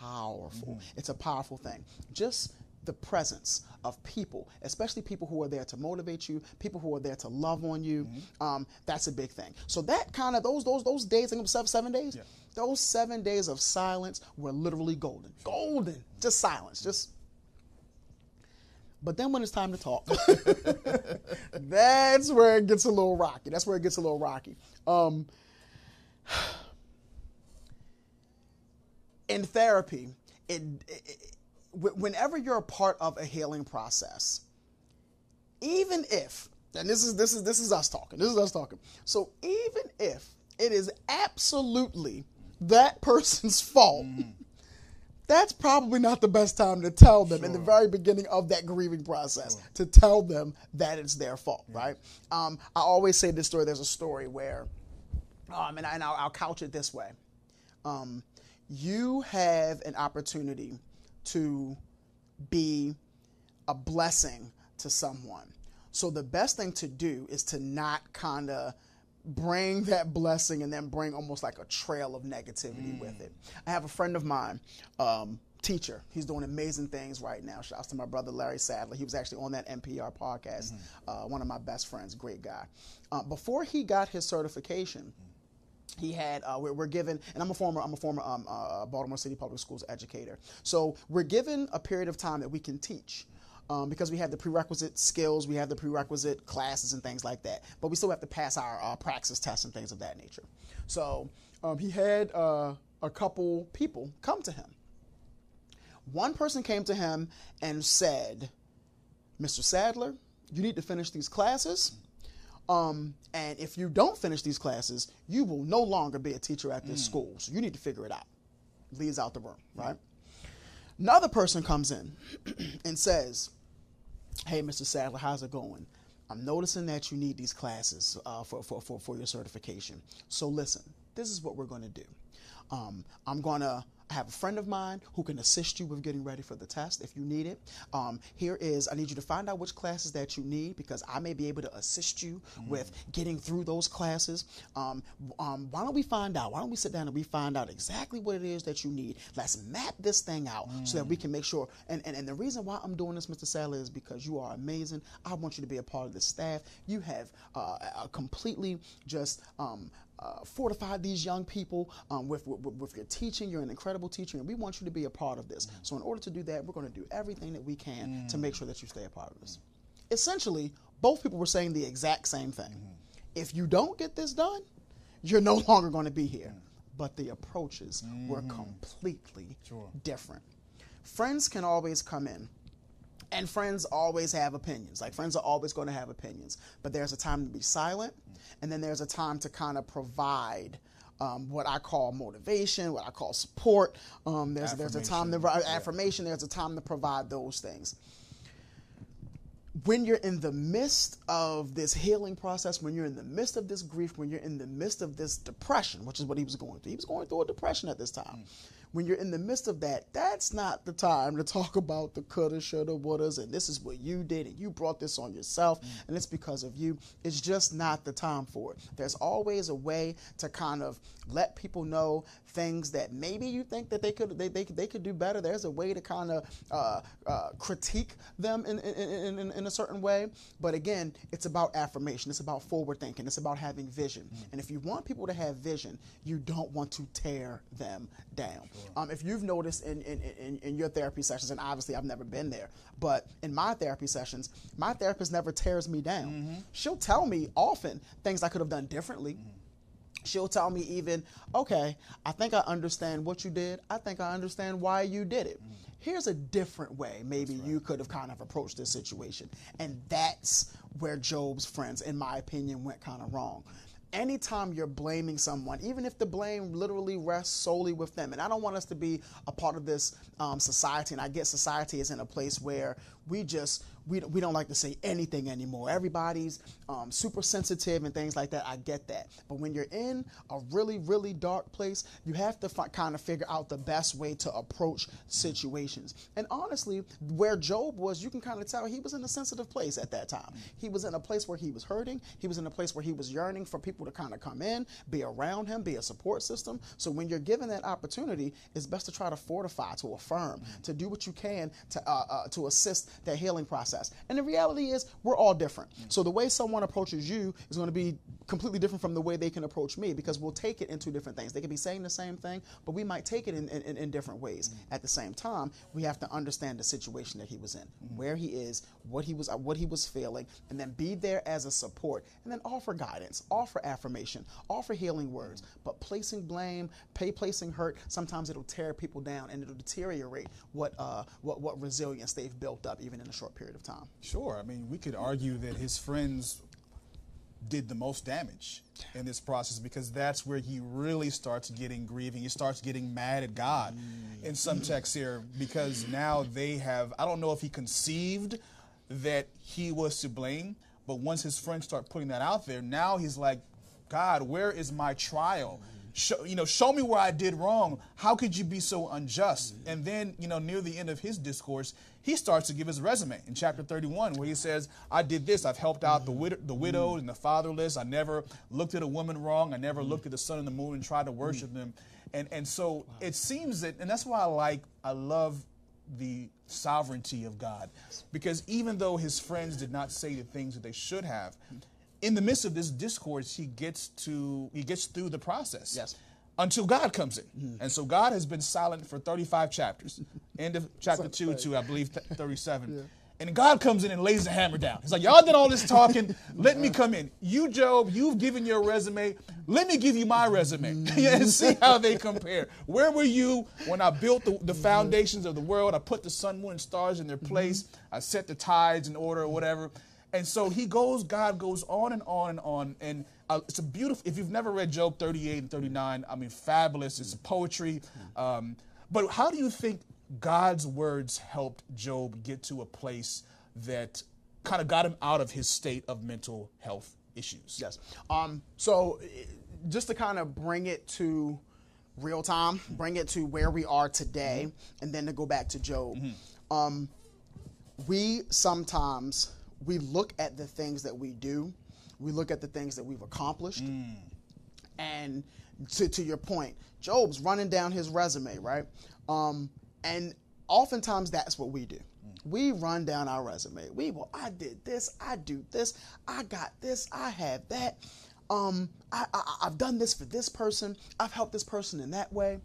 powerful it's a powerful thing just the presence of people, especially people who are there to motivate you, people who are there to love on you. Um, that's a big thing. So that kind of those those those days, I think was seven seven days. Those seven days of silence were literally golden, golden. Just silence, just. But then when it's time to talk, that's where it gets a little rocky. That's where it gets a little rocky. Um, in therapy, it, it, whenever you're a part of a healing process, even if, and this is this is this is us talking, this is us talking. So even if it is absolutely that person's fault, that's probably not the best time to tell them in the very beginning of that grieving process to tell them that it's their fault, right? Um, I always say this story. There's a story where, um, and, I, and I'll, I'll couch it this way: um, you have an opportunity to be a blessing to someone. So the best thing to do is to not kind of bring that blessing and then bring almost like a trail of negativity mm. with it. I have a friend of mine, um, teacher. He's doing amazing things right now. Shouts to my brother Larry Sadler. He was actually on that NPR podcast. Mm-hmm. Uh, one of my best friends, great guy. Uh, before he got his certification. Mm he had uh, we're, we're, given and i'm a former i'm a former um, uh, baltimore city public schools educator so we're given a period of time that we can teach um, because we have the prerequisite skills we have the prerequisite classes and things like that but we still have to pass our uh, praxis tests and things of that nature so um, he had uh, a couple people come to him one person came to him and said mr sadler you need to finish these classes um, and if you don't finish these classes, you will no longer be a teacher at this mm. school. So you need to figure it out. Leaves out the room, right? Another person comes in and says, Hey, Mr. Sadler, how's it going? I'm noticing that you need these classes uh, for, for, for, for your certification. So listen, this is what we're going to do. Um, I'm going to I have a friend of mine who can assist you with getting ready for the test if you need it. Um, here is, I need you to find out which classes that you need because I may be able to assist you mm. with getting through those classes. Um, um, why don't we find out? Why don't we sit down and we find out exactly what it is that you need? Let's map this thing out mm. so that we mm. can make sure. And, and, and the reason why I'm doing this, Mr. Sadler, is because you are amazing. I want you to be a part of the staff. You have uh, a completely just um, uh, fortify these young people um, with, with, with, your teaching. You're an incredible teacher, and we want you to be a part of this. Mm. So, in order to do that, we're going to do everything that we can mm. to make sure that you stay a part of this. Essentially, both people were saying the exact same thing. Mm-hmm. If you don't get this done, you're no longer going to be here. Mm. But the approaches mm-hmm. were completely sure. different. Friends can always come in and friends always have opinions. Like friends are always going to have opinions. But there's a time to be silent, and then there's a time to kind of provide. Um, what I call motivation, what I call support. Um, there's there's a time to yeah. affirmation. There's a time to provide those things. When you're in the midst of this healing process, when you're in the midst of this grief, when you're in the midst of this depression, which is what he was going through, he was going through a depression at this time. Mm when you're in the midst of that, that's not the time to talk about the coulda, shoulda, wouldas, and this is what you did, and you brought this on yourself, mm. and it's because of you. It's just not the time for it. There's always a way to kind of let people know things that maybe you think that they could they, they, they could do better. There's a way to kind of uh, uh, critique them in, in, in, in, a certain way. But again, it's about affirmation. It's about forward thinking. It's about having vision. Mm. And if you want people to have vision, you don't want to tear them down. Sure. Um, if you've noticed in, in, in, in, your therapy sessions, and obviously I've never been there, but in my therapy sessions, my therapist never tears me down. Mm-hmm. She'll tell me often things I could have done differently. Mm-hmm. She'll tell me even, okay, I think I understand what you did. I think I understand why you did it. Mm-hmm. Here's a different way maybe right. you could have kind of approached this situation. And that's where Job's friends, in my opinion, went kind of wrong anytime you're blaming someone, even if the blame literally rests solely with them, and I don't want us to be a part of this um, society, and I get society is in a place where we just we, we don't like to say anything anymore. Everybody's um, super sensitive and things like that. I get that. But when you're in a really, really dark place, you have to kind of figure out the best way to approach situations. And honestly, where Job was, you can kind of tell he was in a sensitive place at that time. He was in a place where he was hurting. He was in a place where he was yearning for people to kind of come in, be around him, be a support system. So when you're given that opportunity, it's best to try to fortify, to affirm, to do what you can to uh, uh, to assist that healing process. And the reality is, we're all different. So the way someone approaches you is going to be completely different from the way they can approach me because we'll take it in two different things. They can be saying the same thing, but we might take it in, in, in different ways. Mm-hmm. At the same time, we have to understand the situation that he was in, mm-hmm. where he is, what he was, what he was feeling, and then be there as a support, and then offer guidance, offer affirmation, offer healing words. Mm-hmm. But placing blame, pay placing hurt, sometimes it'll tear people down and it'll deteriorate what uh, what what resilience they've built up even in a short period of time. Sure. I mean, we could argue that his friends did the most damage in this process because that's where he really starts getting grieving. He starts getting mad at God mm. in some texts here because now they have, I don't know if he conceived that he was to blame, but once his friends start putting that out there, now he's like, God, where is my trial? Show, you know, show me where I did wrong. How could you be so unjust? Mm-hmm. And then, you know, near the end of his discourse, he starts to give his resume in chapter 31, where he says, I did this. I've helped out the, mm-hmm. wid- the widowed mm-hmm. and the fatherless. I never looked at a woman wrong. I never looked at the sun and the moon and tried to worship them. And, and so it seems that, and that's why I like, I love the sovereignty of God. Because even though his friends did not say the things that they should have, in the midst of this discourse, he gets to he gets through the process. Yes. Until God comes in. Mm-hmm. And so God has been silent for 35 chapters. End of chapter 2 to I believe th- 37. And God comes in and lays the hammer down. He's like, Y'all did all this talking. Let me come in. You, Job, you've given your resume. Let me give you my resume mm-hmm. and see how they compare. Where were you when I built the, the mm-hmm. foundations of the world? I put the sun, moon, and stars in their place. I set the tides in order or whatever. And so he goes, God goes on and on and on. And uh, it's a beautiful, if you've never read Job 38 and 39, I mean, fabulous. It's poetry. Um, but how do you think God's words helped Job get to a place that kind of got him out of his state of mental health issues? Yes. Um, so, eh, just to kind of bring it to real time, bring it to where we are today, and then to go back to Job. Um, we sometimes we look at the things that we do, we look at the things that we've accomplished, and to, to your point, Job's running down his resume, right? Um, and oftentimes that's what we do. We run down our resume. We well, I did this, I do this, I got this, I have that. Um, I, I, I've done this for this person. I've helped this person in that way.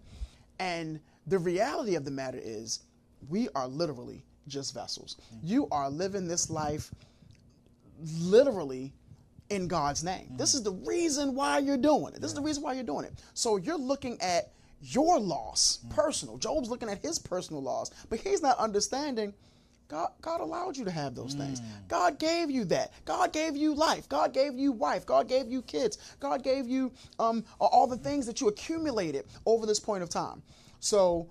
And the reality of the matter is, we are literally just vessels. You are living this life literally in God's name. This is the reason why you're doing it. This is the reason why you're doing it. So you're looking at your loss, personal. Job's looking at his personal loss, but he's not understanding. God, God allowed you to have those things. God gave you that. God gave you life. God gave you wife. God gave you kids. God gave you um, all the things that you accumulated over this point of time. So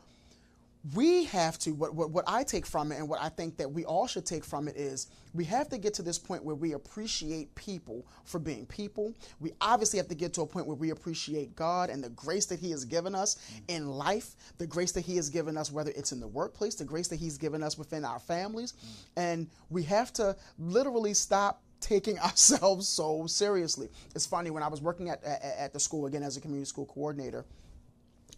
we have to what, what what I take from it and what I think that we all should take from it is we have to get to this point where we appreciate people for being people. We obviously have to get to a point where we appreciate God and the grace that he has given us in life, the grace that he has given us whether it's in the workplace, the grace that he's given us within our families. And we have to literally stop taking ourselves so seriously. It's funny when I was working at at, at the school again as a community school coordinator,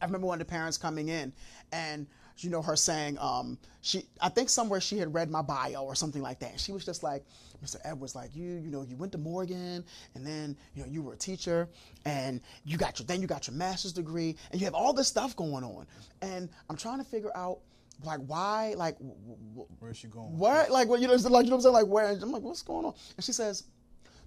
I remember one of the parents coming in and you know her saying um, she I think somewhere she had read my bio or something like that. And she was just like, Mr. Edwards, like you you know you went to Morgan and then you know you were a teacher and you got your then you got your master's degree and you have all this stuff going on and I'm trying to figure out like why like Where's she going? where like well, you know like you know what I'm saying like where I'm like what's going on and she says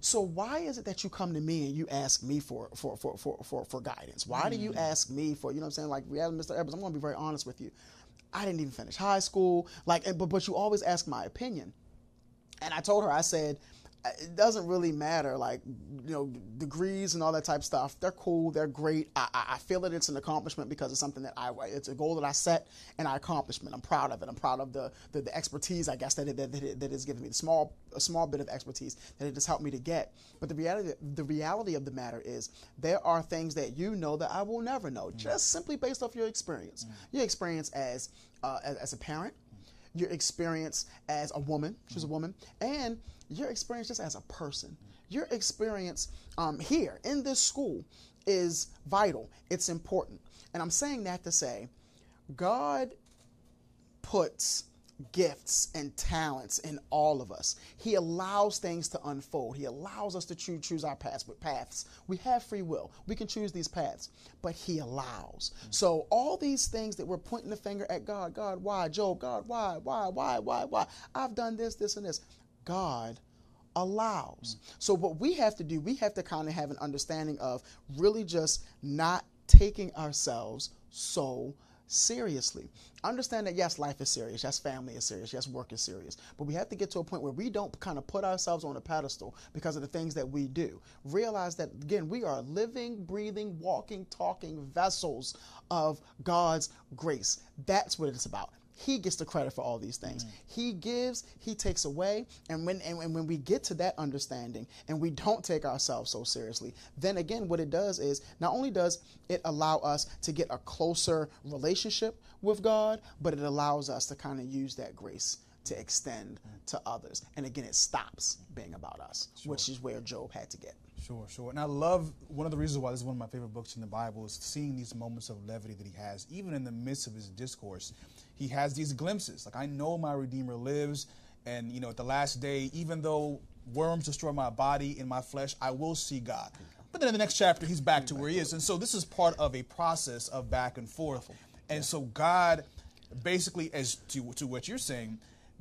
so why is it that you come to me and you ask me for for for for for, for guidance? Why do you mm. ask me for you know what I'm saying? Like yeah Mr. Evans I'm going to be very honest with you. I didn't even finish high school. Like but but you always ask my opinion. And I told her I said it doesn't really matter like you know degrees and all that type of stuff. They're cool they're great. I, I feel that it's an accomplishment because it's something that i it's a goal that i set and i accomplishment i'm proud of it. I'm proud of the the, the expertise i guess that it, that, it, that it's given me. The small a small bit of expertise that it has helped me to get. But the reality the reality of the matter is there are things that you know that i will never know mm-hmm. just simply based off your experience. Mm-hmm. your experience as, uh, as as a parent your experience as a woman she's a woman and your experience just as a person, your experience um, here in this school is vital. It's important. And I'm saying that to say, God puts gifts and talents in all of us. He allows things to unfold. He allows us to choose, choose our paths. But paths, we have free will. We can choose these paths, but He allows. So all these things that we're pointing the finger at God, God, why, Job, God, why, why, why, why, why? I've done this, this, and this. God allows. So, what we have to do, we have to kind of have an understanding of really just not taking ourselves so seriously. Understand that yes, life is serious, yes, family is serious, yes, work is serious, but we have to get to a point where we don't kind of put ourselves on a pedestal because of the things that we do. Realize that again, we are living, breathing, walking, talking vessels of God's grace. That's what it's about he gets the credit for all these things. Mm. He gives, he takes away, and when and, and when we get to that understanding and we don't take ourselves so seriously, then again what it does is not only does it allow us to get a closer relationship with God, but it allows us to kind of use that grace to extend mm. to others. And again, it stops being about us, sure. which is where Job had to get. Sure, sure. And I love one of the reasons why this is one of my favorite books in the Bible is seeing these moments of levity that he has, even in the midst of his discourse he has these glimpses. Like I know my Redeemer lives, and you know, at the last day, even though worms destroy my body and my flesh, I will see God. But then in the next chapter, he's back to where he is, and so this is part of a process of back and forth. And so God, basically, as to to what you're saying,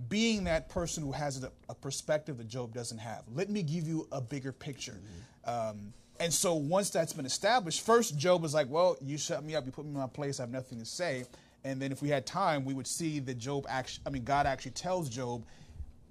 being that person who has a, a perspective that Job doesn't have. Let me give you a bigger picture. Um, and so once that's been established, first Job is like, "Well, you shut me up, you put me in my place, I have nothing to say." And then if we had time, we would see that Job actually, I mean, God actually tells Job,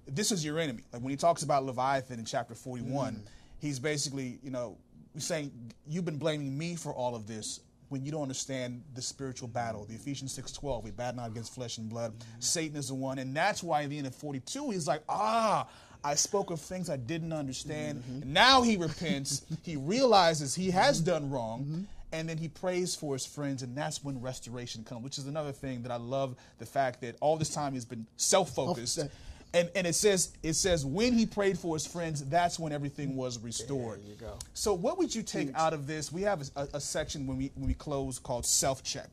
this is your enemy. Like when he talks about Leviathan in chapter 41, mm. he's basically, you know, saying, you've been blaming me for all of this when you don't understand the spiritual battle. The Ephesians 6.12, we battle not against flesh and blood. Mm-hmm. Satan is the one. And that's why at the end of 42, he's like, ah, I spoke of things I didn't understand. Mm-hmm. Now he repents. he realizes he has done wrong. Mm-hmm and then he prays for his friends, and that's when restoration comes, which is another thing that I love the fact that all this time he's been self focused. And, and it says it says when he prayed for his friends, that's when everything was restored. There you go. So what would you take out of this? We have a, a, section when we when we close called self check.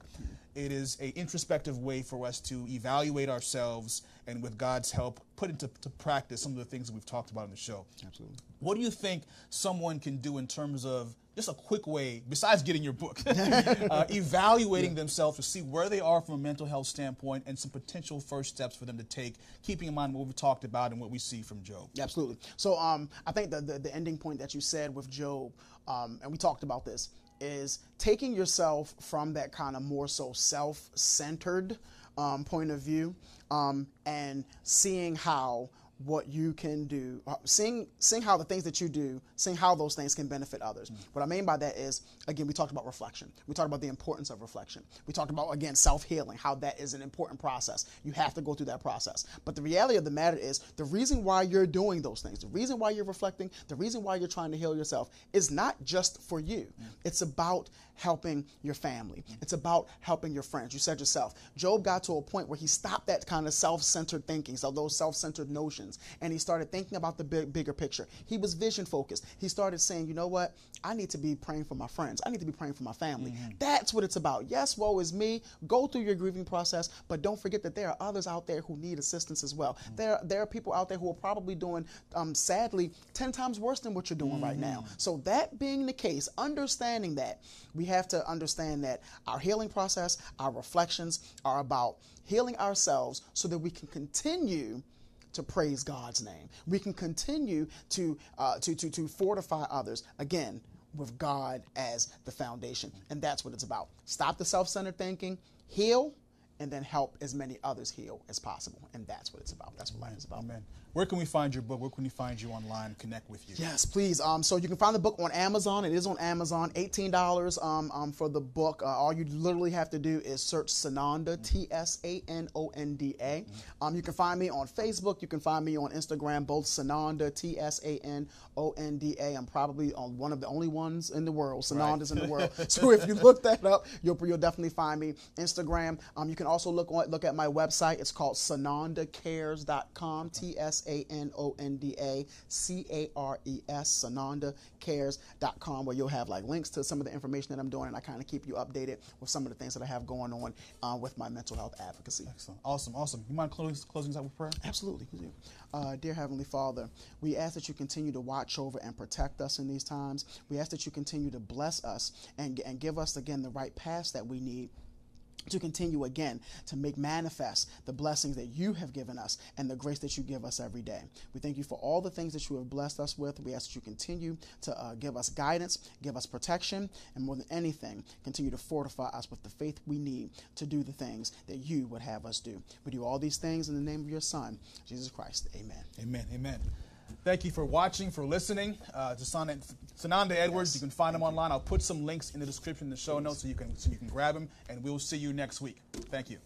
It is a introspective way for us to evaluate ourselves and with God's help put into practice some of the things that we've talked about in the show. Absolutely. What do you think someone can do in terms of just a quick way, besides getting your book, uh, evaluating yeah. themselves to see where they are from a mental health standpoint and some potential first steps for them to take, keeping in mind what we've talked about and what we see from Job. Absolutely. So um, I think the, the, the, ending point that you said with Job, um, and we talked about this, is taking yourself from that kind of more so self centered um, point of view um, and seeing how what you can do, uh, seeing seeing how the things that you do, seeing how those things can benefit others. Mm-hmm. What I mean by that is, again, we talked about reflection. We talked about the importance of reflection. We talked about again self healing, how that is an important process. You have to go through that process. But the reality of the matter is, the reason why you're doing those things, the reason why you're reflecting, the reason why you're trying to heal yourself, is not just for you. Mm-hmm. It's about helping your family. Mm-hmm. It's about helping your friends. You said yourself, Job got to a point where he stopped that kind of self-centered thinking, so those self-centered notions and he started thinking about the big, bigger picture. He was vision focused. He started saying, you know what? I need to be praying for my friends. I need to be praying for my family. Mm-hmm. That's what it's about. Yes, woe is me. Go through your grieving process, but don't forget that there are others out there who need assistance as well. Mm-hmm. There, there are people out there who are probably doing, um, sadly, 10 times worse than what you're doing mm-hmm. right now. Mm-hmm. So, that being the case, understanding that, we have to understand that our healing process, our reflections are about healing ourselves so that we can continue to praise God's name. We can continue to, uh, to, to, to fortify others, again, with God as the foundation. And that's what it's about. Stop the self centered thinking, heal, and then help as many others heal as possible. And that's what it's about. That's what life is about. Amen. Where can we find your book? Where can we find you online? Connect with you. Yes, please. Um, so you can find the book on Amazon. It is on Amazon. Eighteen dollars um, um, for the book. Uh, all you literally have to do is search Tsanonda T S A N O N D A. Um, you can find me on Facebook. You can find me on Instagram. Both Tsanonda T S A N O N D A. I'm probably on one of the only ones in the world. Tsanonda's in the world. So if you look that up, you'll you'll definitely find me. Instagram. Um, you can also look on look at my website. It's called TsanondaCares.com. T S A N O N D A C A R E S. TsanondaCares.com, where you'll have like links to some of the information that I'm doing, and I kind of keep you updated with some of the things that I have going on uh, with my mental health advocacy. Excellent. Awesome. Awesome. You mind closing, closing us out with prayer? Absolutely. Uh, dear Heavenly Father, we ask that you continue to watch over and protect us in these times. We ask that you continue to bless us and, and give us, again, the right paths that we need to continue again to make manifest the blessings that you have given us and the grace that you give us every day. We thank you for all the things that you have blessed us with. We ask that you continue to uh, give us guidance, give us protection, and more than anything, continue to fortify us with the faith we need to do the things that you would have us do. We do all these things in the name of your Son, Jesus Christ. Amen. Amen. Amen. Thank you for watching, for listening uh, to Tsanonda Edwards. Yes. You can find him online. I'll put some links in the description in the show notes so you can so you can grab him, and we'll see you next week. Thank you.